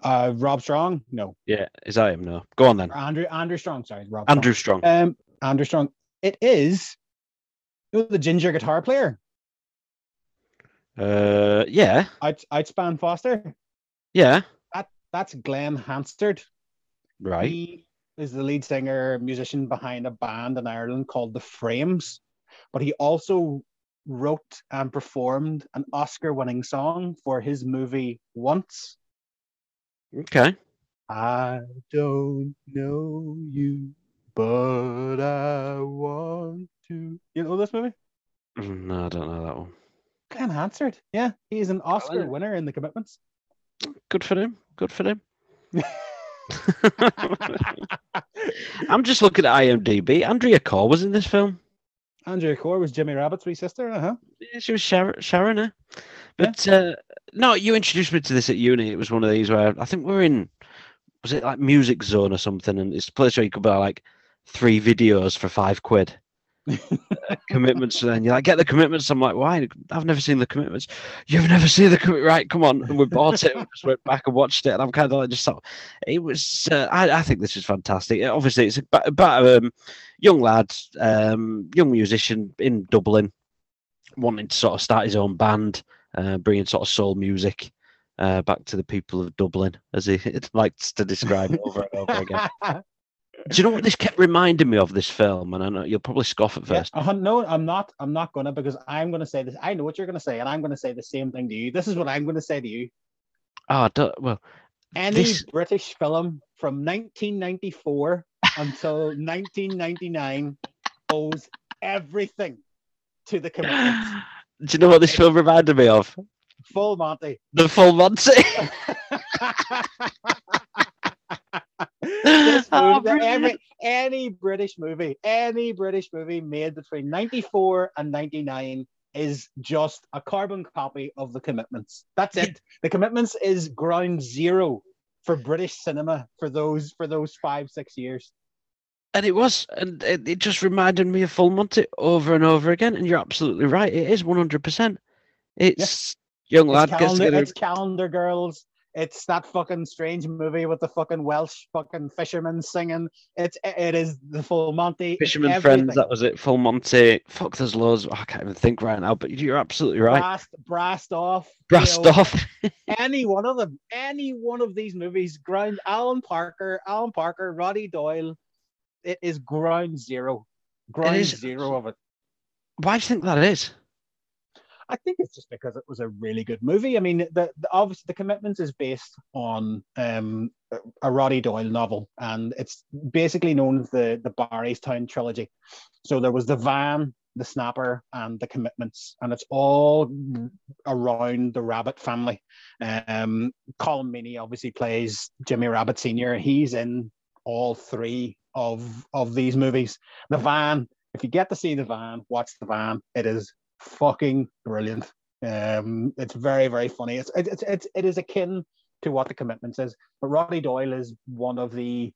Uh, Rob Strong? No. Yeah. Is that him? No. Go on then. Andrew Andrew Strong, sorry. Rob Andrew Strong. Strong. Um Andrew Strong. It is you know, the ginger guitar player, Uh, yeah. Out, Outspan Foster. Yeah. That that's Glen Hansard. Right. He is the lead singer, musician behind a band in Ireland called The Frames. But he also wrote and performed an Oscar winning song for his movie Once. Okay. I don't know you, but I want to. You know this movie? Mm, No, I don't know that one. Glen Hansard. Yeah, he's an Oscar yeah. winner in the commitments. Good for him. Good for him. *laughs* *laughs* I'm just looking at IMDb. Andrea Corr was in this film. Andrea Corr was Jimmy Rabbit's wee sister. Uh-huh. Yeah, she was Sharon. Sharon eh? But uh, no, you introduced me to this at uni. It was one of these where I think we are in. Was it like Music Zone or something? And it's a place where you could buy like three videos for five quid. Commitments, then you're like, get the commitments. I'm like, why? I've never seen the commitments. You've never seen the commitment, right? Come on. And we bought it. We just went back and watched it, and I'm kind of like, just thought it was. Uh, I, I think this is fantastic. Obviously, it's about, a um, young lad, um, young musician in Dublin, wanting to sort of start his own band, uh, bringing sort of soul music uh, back to the people of Dublin, as he *laughs* likes to describe over and over again. *laughs* Do you know what this kept reminding me of? This film, and I know you'll probably scoff at Yeah, first. uh, no, I'm not. I'm not gonna because I'm gonna say this. I know what you're gonna say, and I'm gonna say the same thing to you. This is what I'm gonna say to you. Oh, well, Any This- British film from 1994 until 1999 owes everything to the commitments. *gasps* do you know what this film reminded me of? Full Monty. The Full Monty. *laughs* *laughs* This *laughs* Oh, movie- every, any British movie, any British movie made between 94 and 99 is just a carbon copy of the commitments. That's it. The commitments is ground zero for British cinema for those for those five, six years. and it was, and it, it just reminded me of Full Monty over and over again. And you're absolutely right. It is 100%. It's young It's lad gets together. it's calendar girls, It's that fucking strange movie with the fucking Welsh fucking fishermen singing. It's it is the full Monty. Fisherman everything. Friends, that was it. Full Monty. Fuck, there's loads. I can't even think right now, but you're absolutely right. Brassed, brassed off. you Brassed know, off. *laughs* any one of them, any one of these movies, ground Alan Parker, Alan Parker, Roddy Doyle, it is ground zero, ground zero of it. Why do you think that is? I think it's just because it was a really good movie. I mean, the, the obviously the commitments is based on um, a Roddy Doyle novel, and it's basically known as the the Barrytown trilogy. So there was the van, the snapper, and the commitments, and it's all around the Rabbit family. Um, Colm Meaney obviously plays Jimmy Rabbit Senior. He's in all three of of these movies. The van. If you get to see the van, watch the van. It is fucking brilliant. Um, it's very very funny. It's it's it's it is akin to what the commitments is. But Roddy Doyle is one of the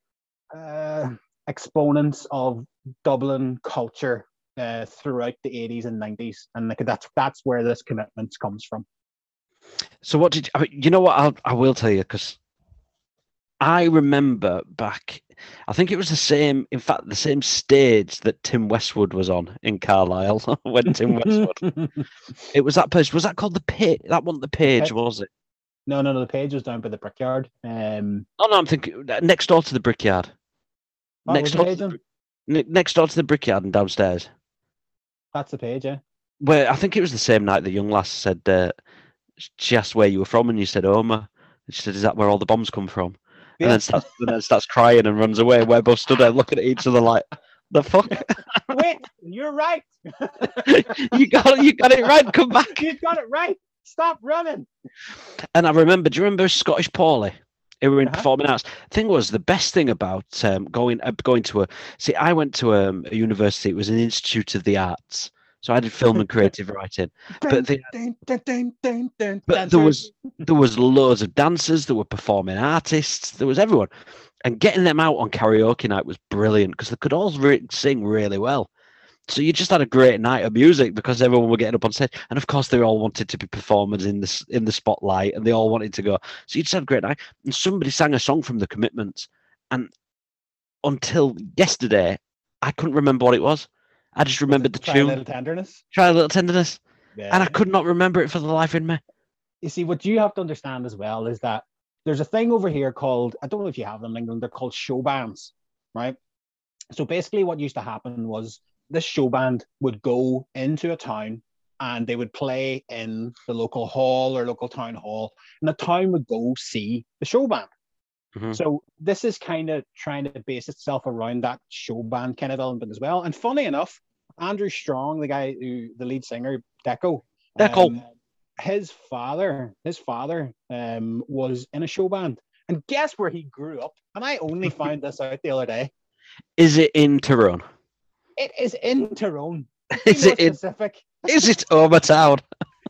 uh, exponents of Dublin culture uh, throughout the 80s and 90s, and like that's that's where this commitment comes from. So what did you, you know what I'll, I will tell you because I remember back I think it was the same in fact the same stage that Tim Westwood was on in Carlisle *laughs* when Tim Westwood *laughs* it was that place was that called the pit that wasn't the page was it no, no, no. The page was down by the brickyard. Um, oh no I'm thinking next door to the brickyard next door to the, on? bri- ne- next door to the brickyard and downstairs That's the page, yeah. where I think it was the same night the young lass said uh, she asked where you were from and you said Omagh and she said is that where all the bombs come from *laughs* and then starts and then starts crying and runs away. We're both stood there looking at each other like, "The fuck? *laughs* Wait, you're right. *laughs* you got it. you got it right. Come back." you got it right. Stop running. And I remember. Do you remember Scottish Paulie? Who were in Uh-huh. performing arts. Thing was, the best thing about um, going uh, going to a see, I went to um, a university. It was an institute of the arts, so I did film and creative writing. But the- But there was there was loads of dancers, there were performing artists, there was everyone, and getting them out on karaoke night was brilliant because they could all re- sing really well. So you just had a great night of music because everyone were getting up on stage, and of course they all wanted to be performers in this in the spotlight, and they all wanted to go. So you just had a great night, and somebody sang a song from the Commitments, and until yesterday, I couldn't remember what it was. I just remembered the Try a little tenderness. "Try a Little Tenderness," Yeah. and I could not remember it for the life in me. you see, what you have to understand as well is that there's a thing over here called I don't know if you have them in England. They're called show bands, right? So basically, what used to happen was this show band would go into a town and they would play in the local hall or local town hall, and the town would go see the show band. Mhm. So this is kind of trying to base itself around that show band kind of element as well. And funny enough, Andrew Strong, the guy who the lead singer, Deco, Deco. um, his father, his father um, was in a show band. And guess where he grew up? And I only *laughs* found this out the other day. Is it in Tyrone? It is in Tyrone. *laughs* Is it in, specific. is it Omagh Town?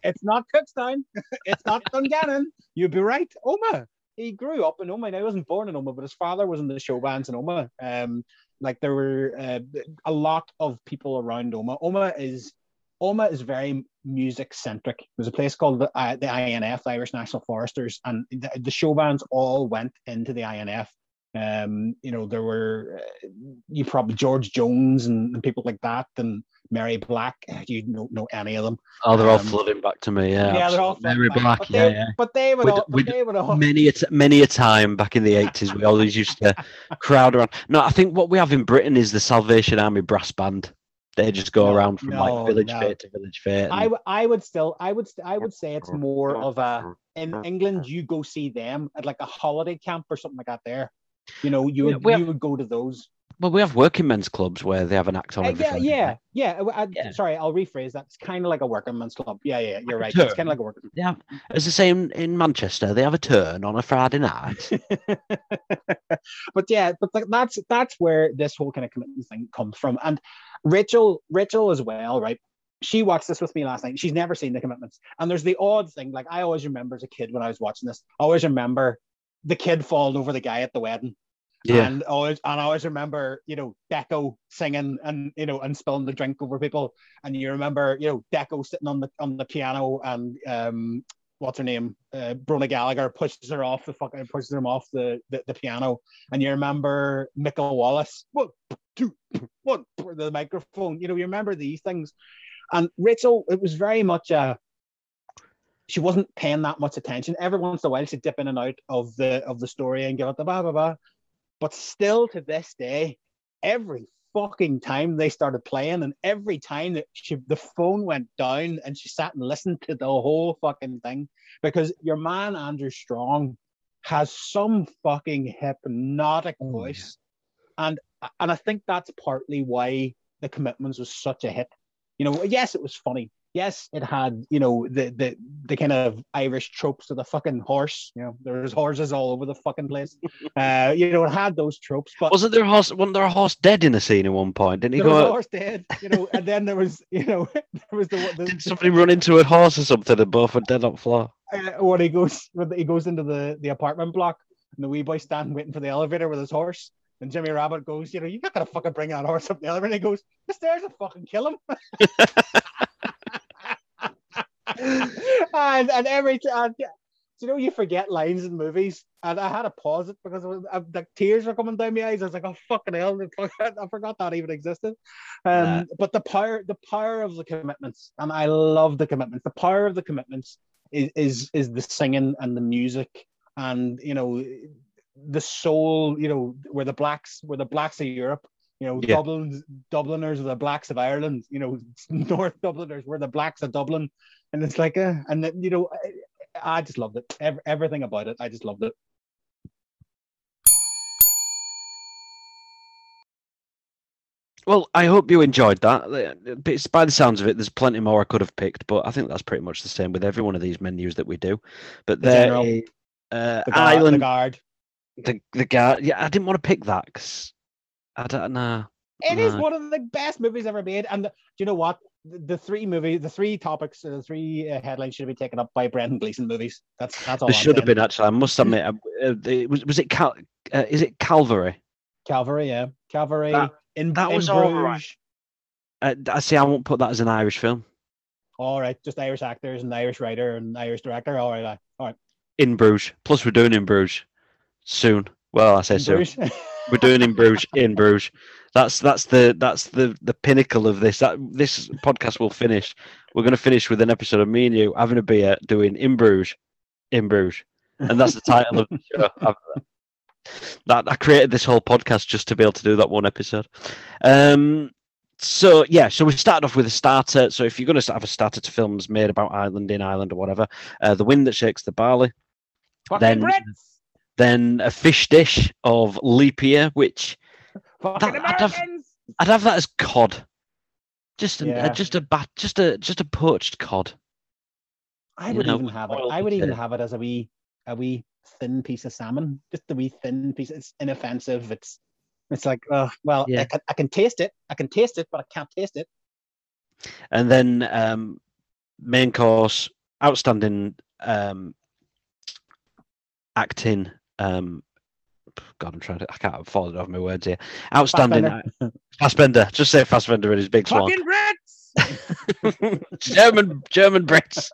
It's not Cookstown. it's not *laughs* Dungannon. You'd be right. Omagh. He grew up in Omagh. Now, he wasn't born in Omagh, but his father was in the show bands in Omagh. Um, like there were uh, a lot of people around Omagh. Omagh is Omagh is very music centric. There's a place called the, uh, the INF, the Irish National Foresters, and the, the show bands all went into the INF. Um, you know, there were uh, you probably George Jones and, and people like that, and Mary Black. You don't know any of them. Oh, they're all Um, flooding back to me. Yeah, yeah, they're all. Mary Black. but Yeah, they, yeah. But they would all, they would all. Many a t- many a time back in the *laughs* eighties, we always used to crowd around. No, I think what we have in Britain is the Salvation Army brass band. They just go No, around from no, like village no. fair to village fair. I, and- w- I would still I would st- I would say it's more of a in England you go see them at like a holiday camp or something like that there. You know, you Yeah, would you would go to those. well, we have working men's clubs where they have an act on Uh, yeah, yeah, yeah, I- I- Yeah. Sorry, I'll rephrase that. It's kind of like a working men's club. Yeah, yeah, you're right. It's kind of like a working. Have, it's the same in Manchester. They have a turn on a Friday night. *laughs* but yeah, but like, that's that's where this whole kind of commitment thing comes from. And Rachel, Rachel as well, right? She watched this with me last night. She's never seen the commitments. And there's the odd thing, like I always remember as a kid when I was watching this, I always remember the kid falling over the guy at the wedding. Yeah, And always and I always remember, you know, Deco singing and you know and spilling the drink over people. And you remember, you know, Deco sitting on the on the piano and um what's her name, uh, Bronagh Gallagher pushes her off the fucking pushes him off the, the, the piano, and you remember Michael Wallace, one, two, one, *laughs* the microphone. You know, you remember these things, and Rachel, it was very much a. She wasn't paying that much attention. Every once in a while, she'd dip in and out of the of the story and give it the blah blah blah. But still, to this day, every fucking time they started playing, and every time that she the phone went down and she sat and listened to the whole fucking thing, because your man Andrew Strong has some fucking hypnotic Oh, voice, and and I think that's partly why the commitments was such a hit. You know, yes, it was funny. Yes, it had you know the the the kind of Irish tropes of the fucking horse. You know, there's horses all over the fucking place. *laughs* Uh, you know, it had those tropes, but Wasn't there a horse? Wasn't there a horse dead in the scene at one point? Didn't he there was a horse dead, you know, and then there was, you know, *laughs* there was the, the Did somebody run into a horse or something and both were dead on the floor? uh, when he goes when he goes into the the apartment block and the wee boy standing waiting for the elevator with his horse. And Jimmy Rabbit goes, you know, you're not gonna fucking bring that horse up the elevator. And he goes, the stairs will fucking kill him. *laughs* and and every time, you know, you forget lines in movies, and I had to pause it because it was, uh, the tears were coming down my eyes. I was like, oh fucking hell, I forgot that even existed. Um, Yeah. but the power, the power of the commitments, and I love the commitments. The power of the commitments is is is the singing and the music, and you know, the soul. You know, where the blacks, where the blacks of Europe. You know, Yeah. Dublin, Dubliners are the blacks of Ireland. You know, *laughs* North Dubliners were the blacks of Dublin, and it's like, a, and then, you know, I, I just loved it. Ev- everything about it, I just loved it. Well, I hope you enjoyed that. It's, by the sounds of it, there's plenty more I could have picked, but I think that's pretty much the same with every one of these menus that we do. But The there, general. uh, The guard, Island, the guard. the the guard. Yeah, I didn't want to pick that because I don't know. It is No. one of the best movies ever made. And the, do you know what? The, the three movies, the three topics, the three uh, headlines should be taken up by Brendan Gleeson movies. That's that's all. There I'm should have been actually. I must admit, uh, uh, it was was it Cal? Uh, is it Calvary? Calvary, yeah, Calvary. That- in that in was all Bruges. right. Uh, I see. I won't put that as an Irish film. All right, just Irish actors and Irish writer and Irish director. All right, all right. In Bruges. Plus, we're doing in Bruges soon. Well, I say In soon. *laughs* We're doing in Bruges. In Bruges. That's that's the that's the the pinnacle of this. That this podcast will finish. We're going to finish with an episode of me and you having a beer, doing in Bruges, in Bruges, and that's the title of the show. That I created this whole podcast just to be able to do that one episode. Um. So yeah, so we started off with a starter. So if you're going to have a starter to films made about Ireland in Ireland or whatever, uh, the wind that shakes the barley. Fucking Then- Brits. Then a fish dish of leap year, which that- I'd have- I'd have that as cod. Just a, Yeah. just a bat, just a just a poached cod. I you would know, even have it. I would even potato. have it as a wee, a wee thin piece of salmon. Just a wee thin piece. It's inoffensive. It's, it's like, uh, well, Yeah. I, can, I can taste it. I can taste it, but I can't taste it. And then um, main course, outstanding um, acting. Um, God, I'm trying to. I can't fall off my words here. Outstanding. Fassbender. *laughs* Fassbender. Just say Fassbender in his big swan. Fucking Brits. *laughs* German German Brits.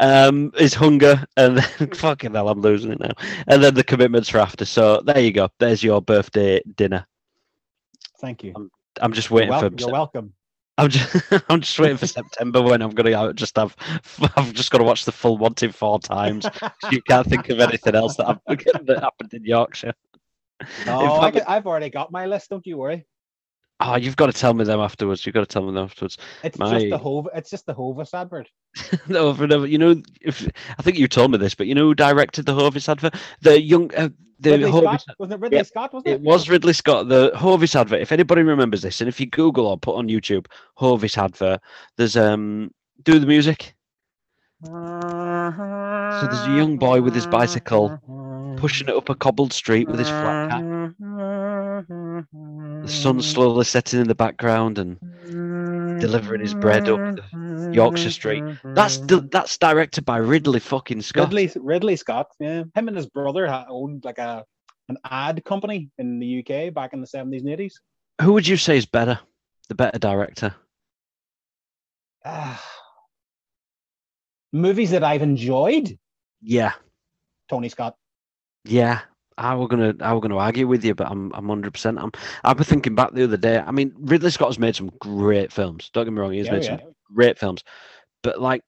um, is hunger and then *laughs* fucking hell, I'm losing it now. And then the commitments for after. So there you go. There's your birthday dinner. Thank you. I'm just You're, waiting wel- for. you're welcome. I'm just. *laughs* I'm just waiting for September when I'm gonna out just have. *laughs* I've just got to watch the full Wanted four times. you can't think of anything else that, happened- *laughs* that happened in Yorkshire. Oh, I fact- I've already got my list. Don't you worry. Oh, you've got to tell me them afterwards. You've got to tell me them afterwards. It's My- just the Hov. It's just the Hovis *laughs* advert. no, for never. You know, if I think you told me this, but you know who directed the Hovis advert? The young, uh, the Ridley Hovis. Scott wasn't it? Ridley Yep. Scott wasn't it? It was Ridley Scott, the Hovis advert. If anybody remembers this, and if you Google or put on YouTube Hovis advert, there's um, do the music. So there's a young boy with his bicycle pushing it up a cobbled street with his flat cap. The sun slowly setting in the background and delivering his bread up Yorkshire Street. That's that's directed by Ridley fucking Scott. Ridley Ridley Scott. Yeah, him and his brother owned like a an ad company in the UK back in the seventies and eighties. Who would you say is better, the better director? Ah. Movies that I've enjoyed. Yeah, Tony Scott. yeah. I were gonna, I were gonna argue with you, but I'm, I'm hundred percent. I'm, I was thinking back the other day. I mean, Ridley Scott has made some great films. Don't get me wrong, he's Yeah, made yeah. some great films, but like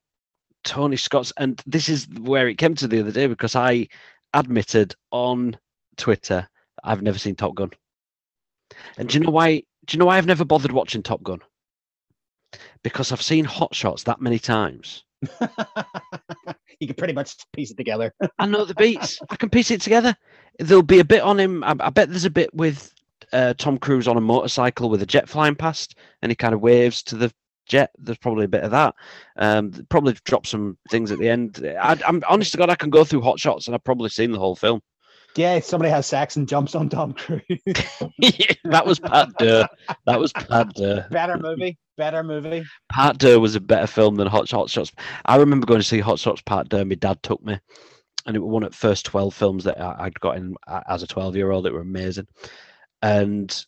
Tony Scott's, and this is where it came to the other day because I admitted on Twitter I've never seen Top Gun. And do you know why? Do you know why I've never bothered watching Top Gun? Because I've seen Hot Shots that many times. *laughs* you can pretty much piece it together. I know the beats. I can piece it together. There'll be a bit on him. I, I bet there's a bit with uh, Tom Cruise on a motorcycle with a jet flying past, and he kind of waves to the jet. There's probably a bit of that. Um, probably drop some things at the end. I, I'm honest to God, I can go through Hot Shots, and I've probably seen the whole film. yeah, somebody has sex and jumps on Tom Cruise. *laughs* *laughs* that was Part Deux. That was Part Deux. better movie. Better movie. Part Deux was a better film than Hot Hot Shots. I remember going to see Hot Shots Part Deux. My dad took me, and it was one of the first twelve films that I'd got in uh, as a twelve-year-old. That were amazing, and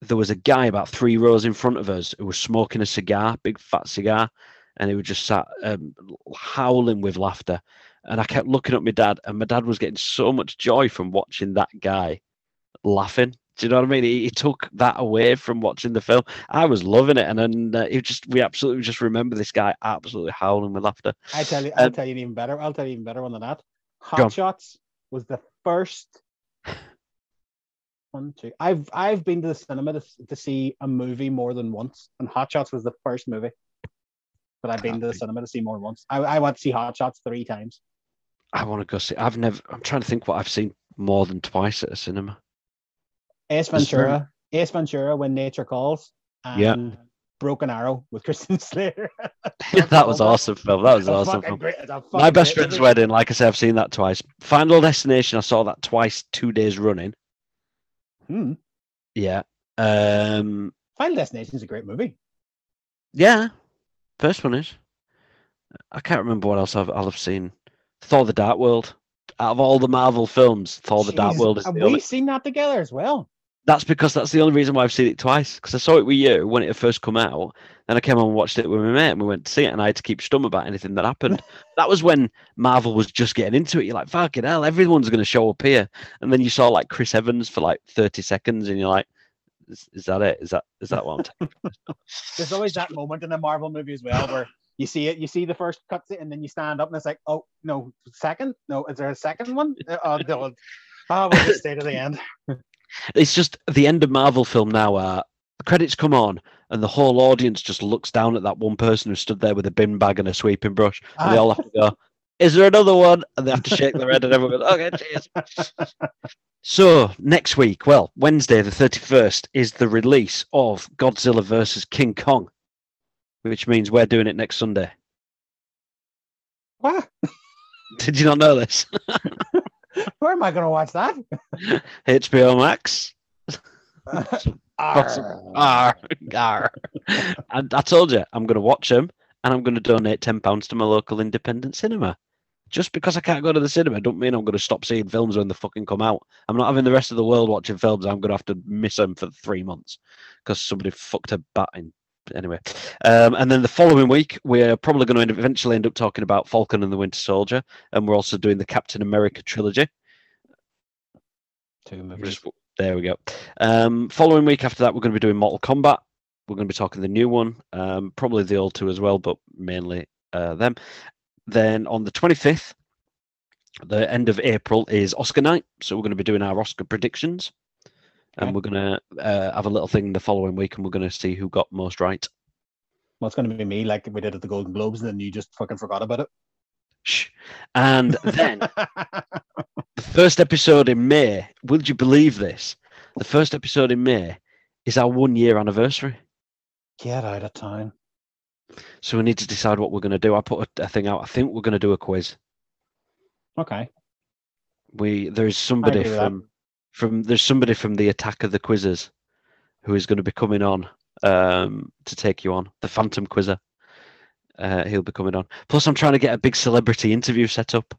there was a guy about three rows in front of us who was smoking a cigar, big fat cigar, and he was just sat um, howling with laughter. And I kept looking at my dad, and my dad was getting so much joy from watching that guy laughing. Do you know what I mean? He, he took that away from watching the film. I was loving it, and then uh, it just we absolutely just remember this guy absolutely howling with laughter. I tell you, I'll Um, tell you an even better. I'll tell you even better one than that. Hot Shots was the first. One, two. I've I've been to the cinema to, to see a movie more than once, and Hot Shots was the first movie that I've been to the cinema to see more than once. I, I went to see Hot Shots three times. I want to go see. I've never. I'm trying to think what I've seen more than twice at a cinema. Ace That's true. Ventura, Ace Ventura, When Nature Calls, and Yeah. Broken Arrow with Christian *laughs* Slater. that was awesome film. That was a awesome film. great- My best great friend's movie. wedding. Like I said, I've seen that twice. Final Destination. I saw that twice, two days running. Hmm. Yeah. Um. Final Destination is a great movie. Yeah. First one is. I can't remember what else I've I'll have seen. Thor: The Dark World. Out of all the Marvel films, Thor: The Dark World is have the we only. seen that together as well? That's because that's the only reason why I've seen it twice. Because I saw it with you when it had first come out. Then I came on and watched it with my mate, and we went to see it, and I had to keep stum about anything that happened. *laughs* that was when Marvel was just getting into it. You're like, fucking hell, everyone's going to show up here. And then you saw like Chris Evans for like 30 seconds, and you're like, is, is that it? Is that is that what I'm *laughs* taking? There's always that moment in a Marvel movie as well where you see it, you see the first cutscene, and then you stand up and it's like, oh no, second? No, is there a second one? Uh, Oh, no. oh we'll just stay to the end. *laughs* it's just the end of Marvel film now. Uh, the credits come on, and the whole audience just looks down at that one person who stood there with a bin bag and a sweeping brush, and they Ah. all have to go, "Is there another one?" And they have to shake their head, and everyone goes, "Okay, cheers." *laughs* so next week, well, Wednesday the thirty first is the release of Godzilla versus King Kong, which means we're doing it next Sunday. What? *laughs* Did you not know this? *laughs* Where am I going to watch that? HBO Max. And I told you I'm going to watch them and I'm going to donate ten pounds to my local independent cinema. Just because I can't go to the cinema, don't mean I'm going to stop seeing films when they fucking come out. I'm not having the rest of the world watching films. I'm going to have to miss them for three months because somebody fucked a bat in. Anyway, um, and then the following week we're probably going to end, eventually end up talking about Falcon and the Winter Soldier, and we're also doing the Captain America trilogy. Two movies. just- there we go. Um, following week after that, we're going to be doing Mortal Kombat. We're going to be talking the new one, um, probably the old two as well, but mainly uh, them. Then on the 25th, the end of April is Oscar night, so we're going to be doing our Oscar predictions, and Okay. we're going to uh, have a little thing the following week, and we're going to see who got most right. Well, it's going to be me, like we did at the Golden Globes, and then you just fucking forgot about it. Shh. And then the first episode in May. Would you believe this? The first episode in May is our one year anniversary. Get out of town. So we need to decide what we're going to do. I put a, a thing out. I think we're going to do a quiz. Okay. We there is somebody from from there's somebody from the Attack of the Quizzes who is going to be coming on um, to take you on the Phantom Quizzer. Uh, he'll be coming on. Plus, I'm trying to get a big celebrity interview set up,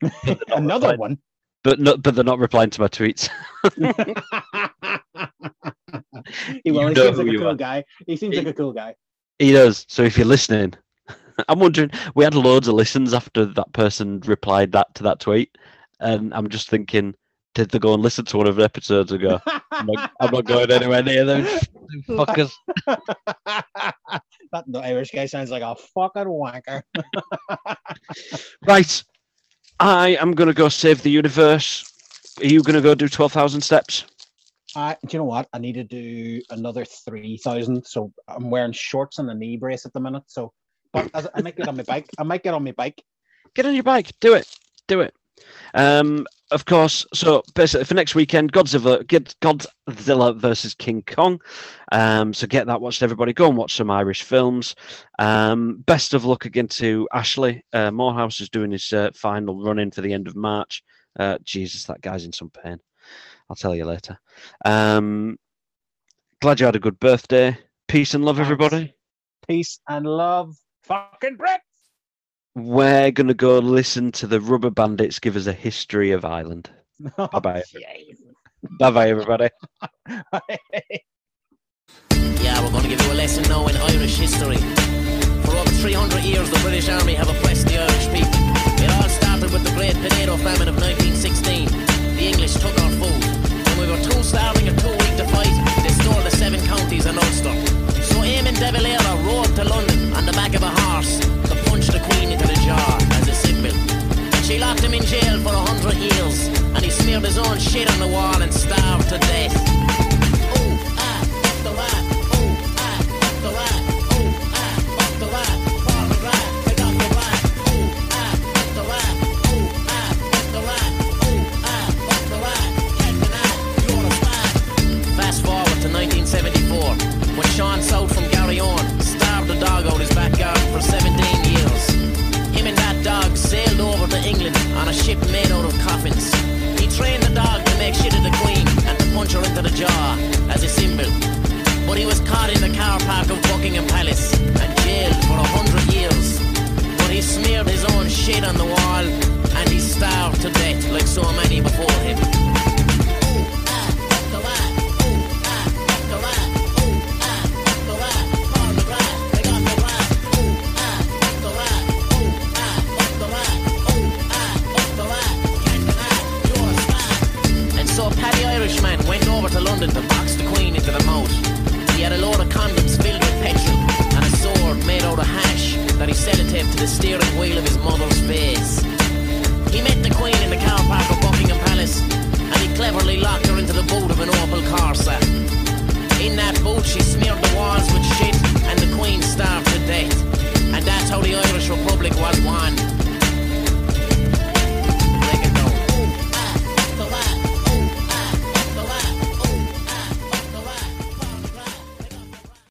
*laughs* Another replying. one. but not but they're not replying to my tweets. *laughs* he, well, he seems like a cool are. guy. He seems like a cool guy. He does. So if you're listening, *laughs* I'm wondering. We had loads of listens after that person replied that to that tweet, and I'm just thinking, did they go and listen to one of the episodes and go, I'm not, I'm not *laughs* going anywhere near them fuckers? *laughs* that Irish guy sounds like a fucking wanker. *laughs* Right, I am gonna go save the universe. Are you gonna go do twelve thousand steps? I, do you know what? I need to do another three thousand. So I'm wearing shorts and a knee brace at the minute. So, but as, I might get on my bike. I might get on my bike. Get on your bike. Do it. Do it. Um, of course. So basically, for next weekend, Godzilla, Godzilla versus King Kong. Um, so get that watched, everybody. Go and watch some Irish films. Um, best of luck again to Ashley. Uh, Morehouse is doing his uh, final run in for the end of March. Uh, Jesus, that guy's in some pain. I'll tell you later. Um, glad you had a good birthday. Peace and love, everybody. Peace and love. Fucking bricks. We're gonna go listen to the Rubberbandits give us a history of Ireland. *laughs* Oh, Bye-bye. Bye bye, everybody. *laughs* Yeah, we're going to give you a lesson now in Irish history. For over 300 years, the British Army have oppressed the Irish people. It all started with the Great Potato Famine of 1916. The English took our food. When we were too starving and too weak to fight, they stole the seven counties and Ulster. So Eamon de Valera rode to London on the back of a horse the Jaw as a. And she locked him in jail for a hundred years, and he smeared his own shit on the wall and starved to death. A ship made out of coffins. He trained the dog to make shit of the Queen and to punch her into the jaw as a symbol. But he was caught in the car park of Buckingham Palace and jailed for a hundred years. But he smeared his own shit on the wall and he starved to death like so many before him. Irishman went over to London to box the Queen into the moat. He had a load of condoms filled with petrol and a sword made out of hash that he sellotaped to the steering wheel of his mother's face. He met the Queen in the car park of Buckingham Palace and he cleverly locked her into the boot of an Opel Corsa. In that boot, she smeared the walls with shit and the Queen starved to death. And that's how the Irish Republic was won.